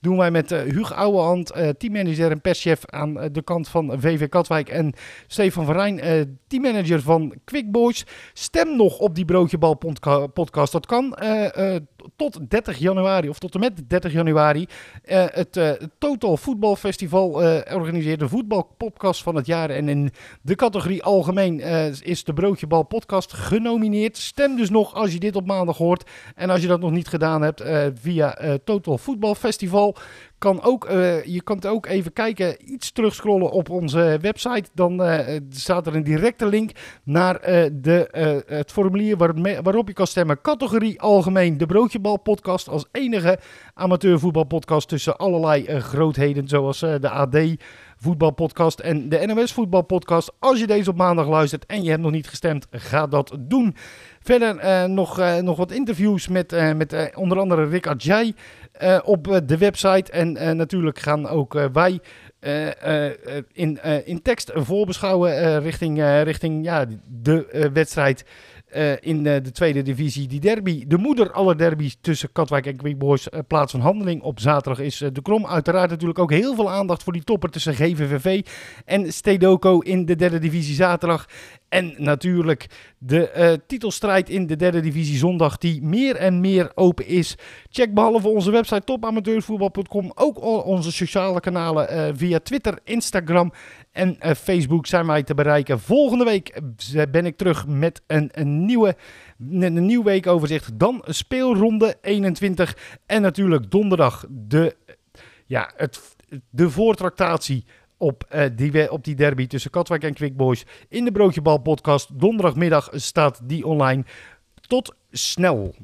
S2: doen wij met Hugo Ouwehand, teammanager en perschef aan de kant van VV Katwijk. En Stefan van Rijn, teammanager van Quickboys. Stem nog op die Broodjebal podcast. Dat kan tot 30 januari, of tot en met 30 januari, uh, het uh, Total Voetbalfestival uh, organiseert de voetbalpodcast van het jaar. En in de categorie algemeen is de Broodjebal podcast genomineerd. Stem dus nog als je dit op maandag hoort. En als je dat nog niet gedaan hebt via Total Voetbalfestival kan ook, je kan ook even kijken, iets terugscrollen op onze website. Dan staat er een directe link naar de, het formulier waar, waarop je kan stemmen. Categorie Algemeen, de Als enige amateurvoetbalpodcast tussen allerlei grootheden zoals de AD voetbalpodcast en de NOS voetbalpodcast. Als je deze op maandag luistert en je hebt nog niet gestemd, ga dat doen. Verder uh, nog, nog wat interviews met, met onder andere Rick Adjai op de website. En natuurlijk gaan ook wij in, in tekst voorbeschouwen richting, richting ja, de wedstrijd uh, in uh, de tweede divisie. Die derby, de moeder aller derbies tussen Katwijk en Quick Boys, uh, plaats van handeling op zaterdag is de Krom. Uiteraard natuurlijk ook heel veel aandacht voor die topper tussen GVVV en Stedoco in de derde divisie zaterdag. En natuurlijk de titelstrijd in de derde divisie zondag die meer en meer open is. Check behalve onze website topamateurvoetbal.com ook onze sociale kanalen via Twitter, Instagram en uh, Facebook zijn wij te bereiken. Volgende week ben ik terug met een, een, nieuwe, een nieuw weekoverzicht. Dan speelronde 21 en natuurlijk donderdag de, ja, het, de voortractatie op, uh, die, op die derby tussen Katwijk en Quick Boys. In de Broodjebal podcast. Donderdagmiddag staat die online. Tot snel.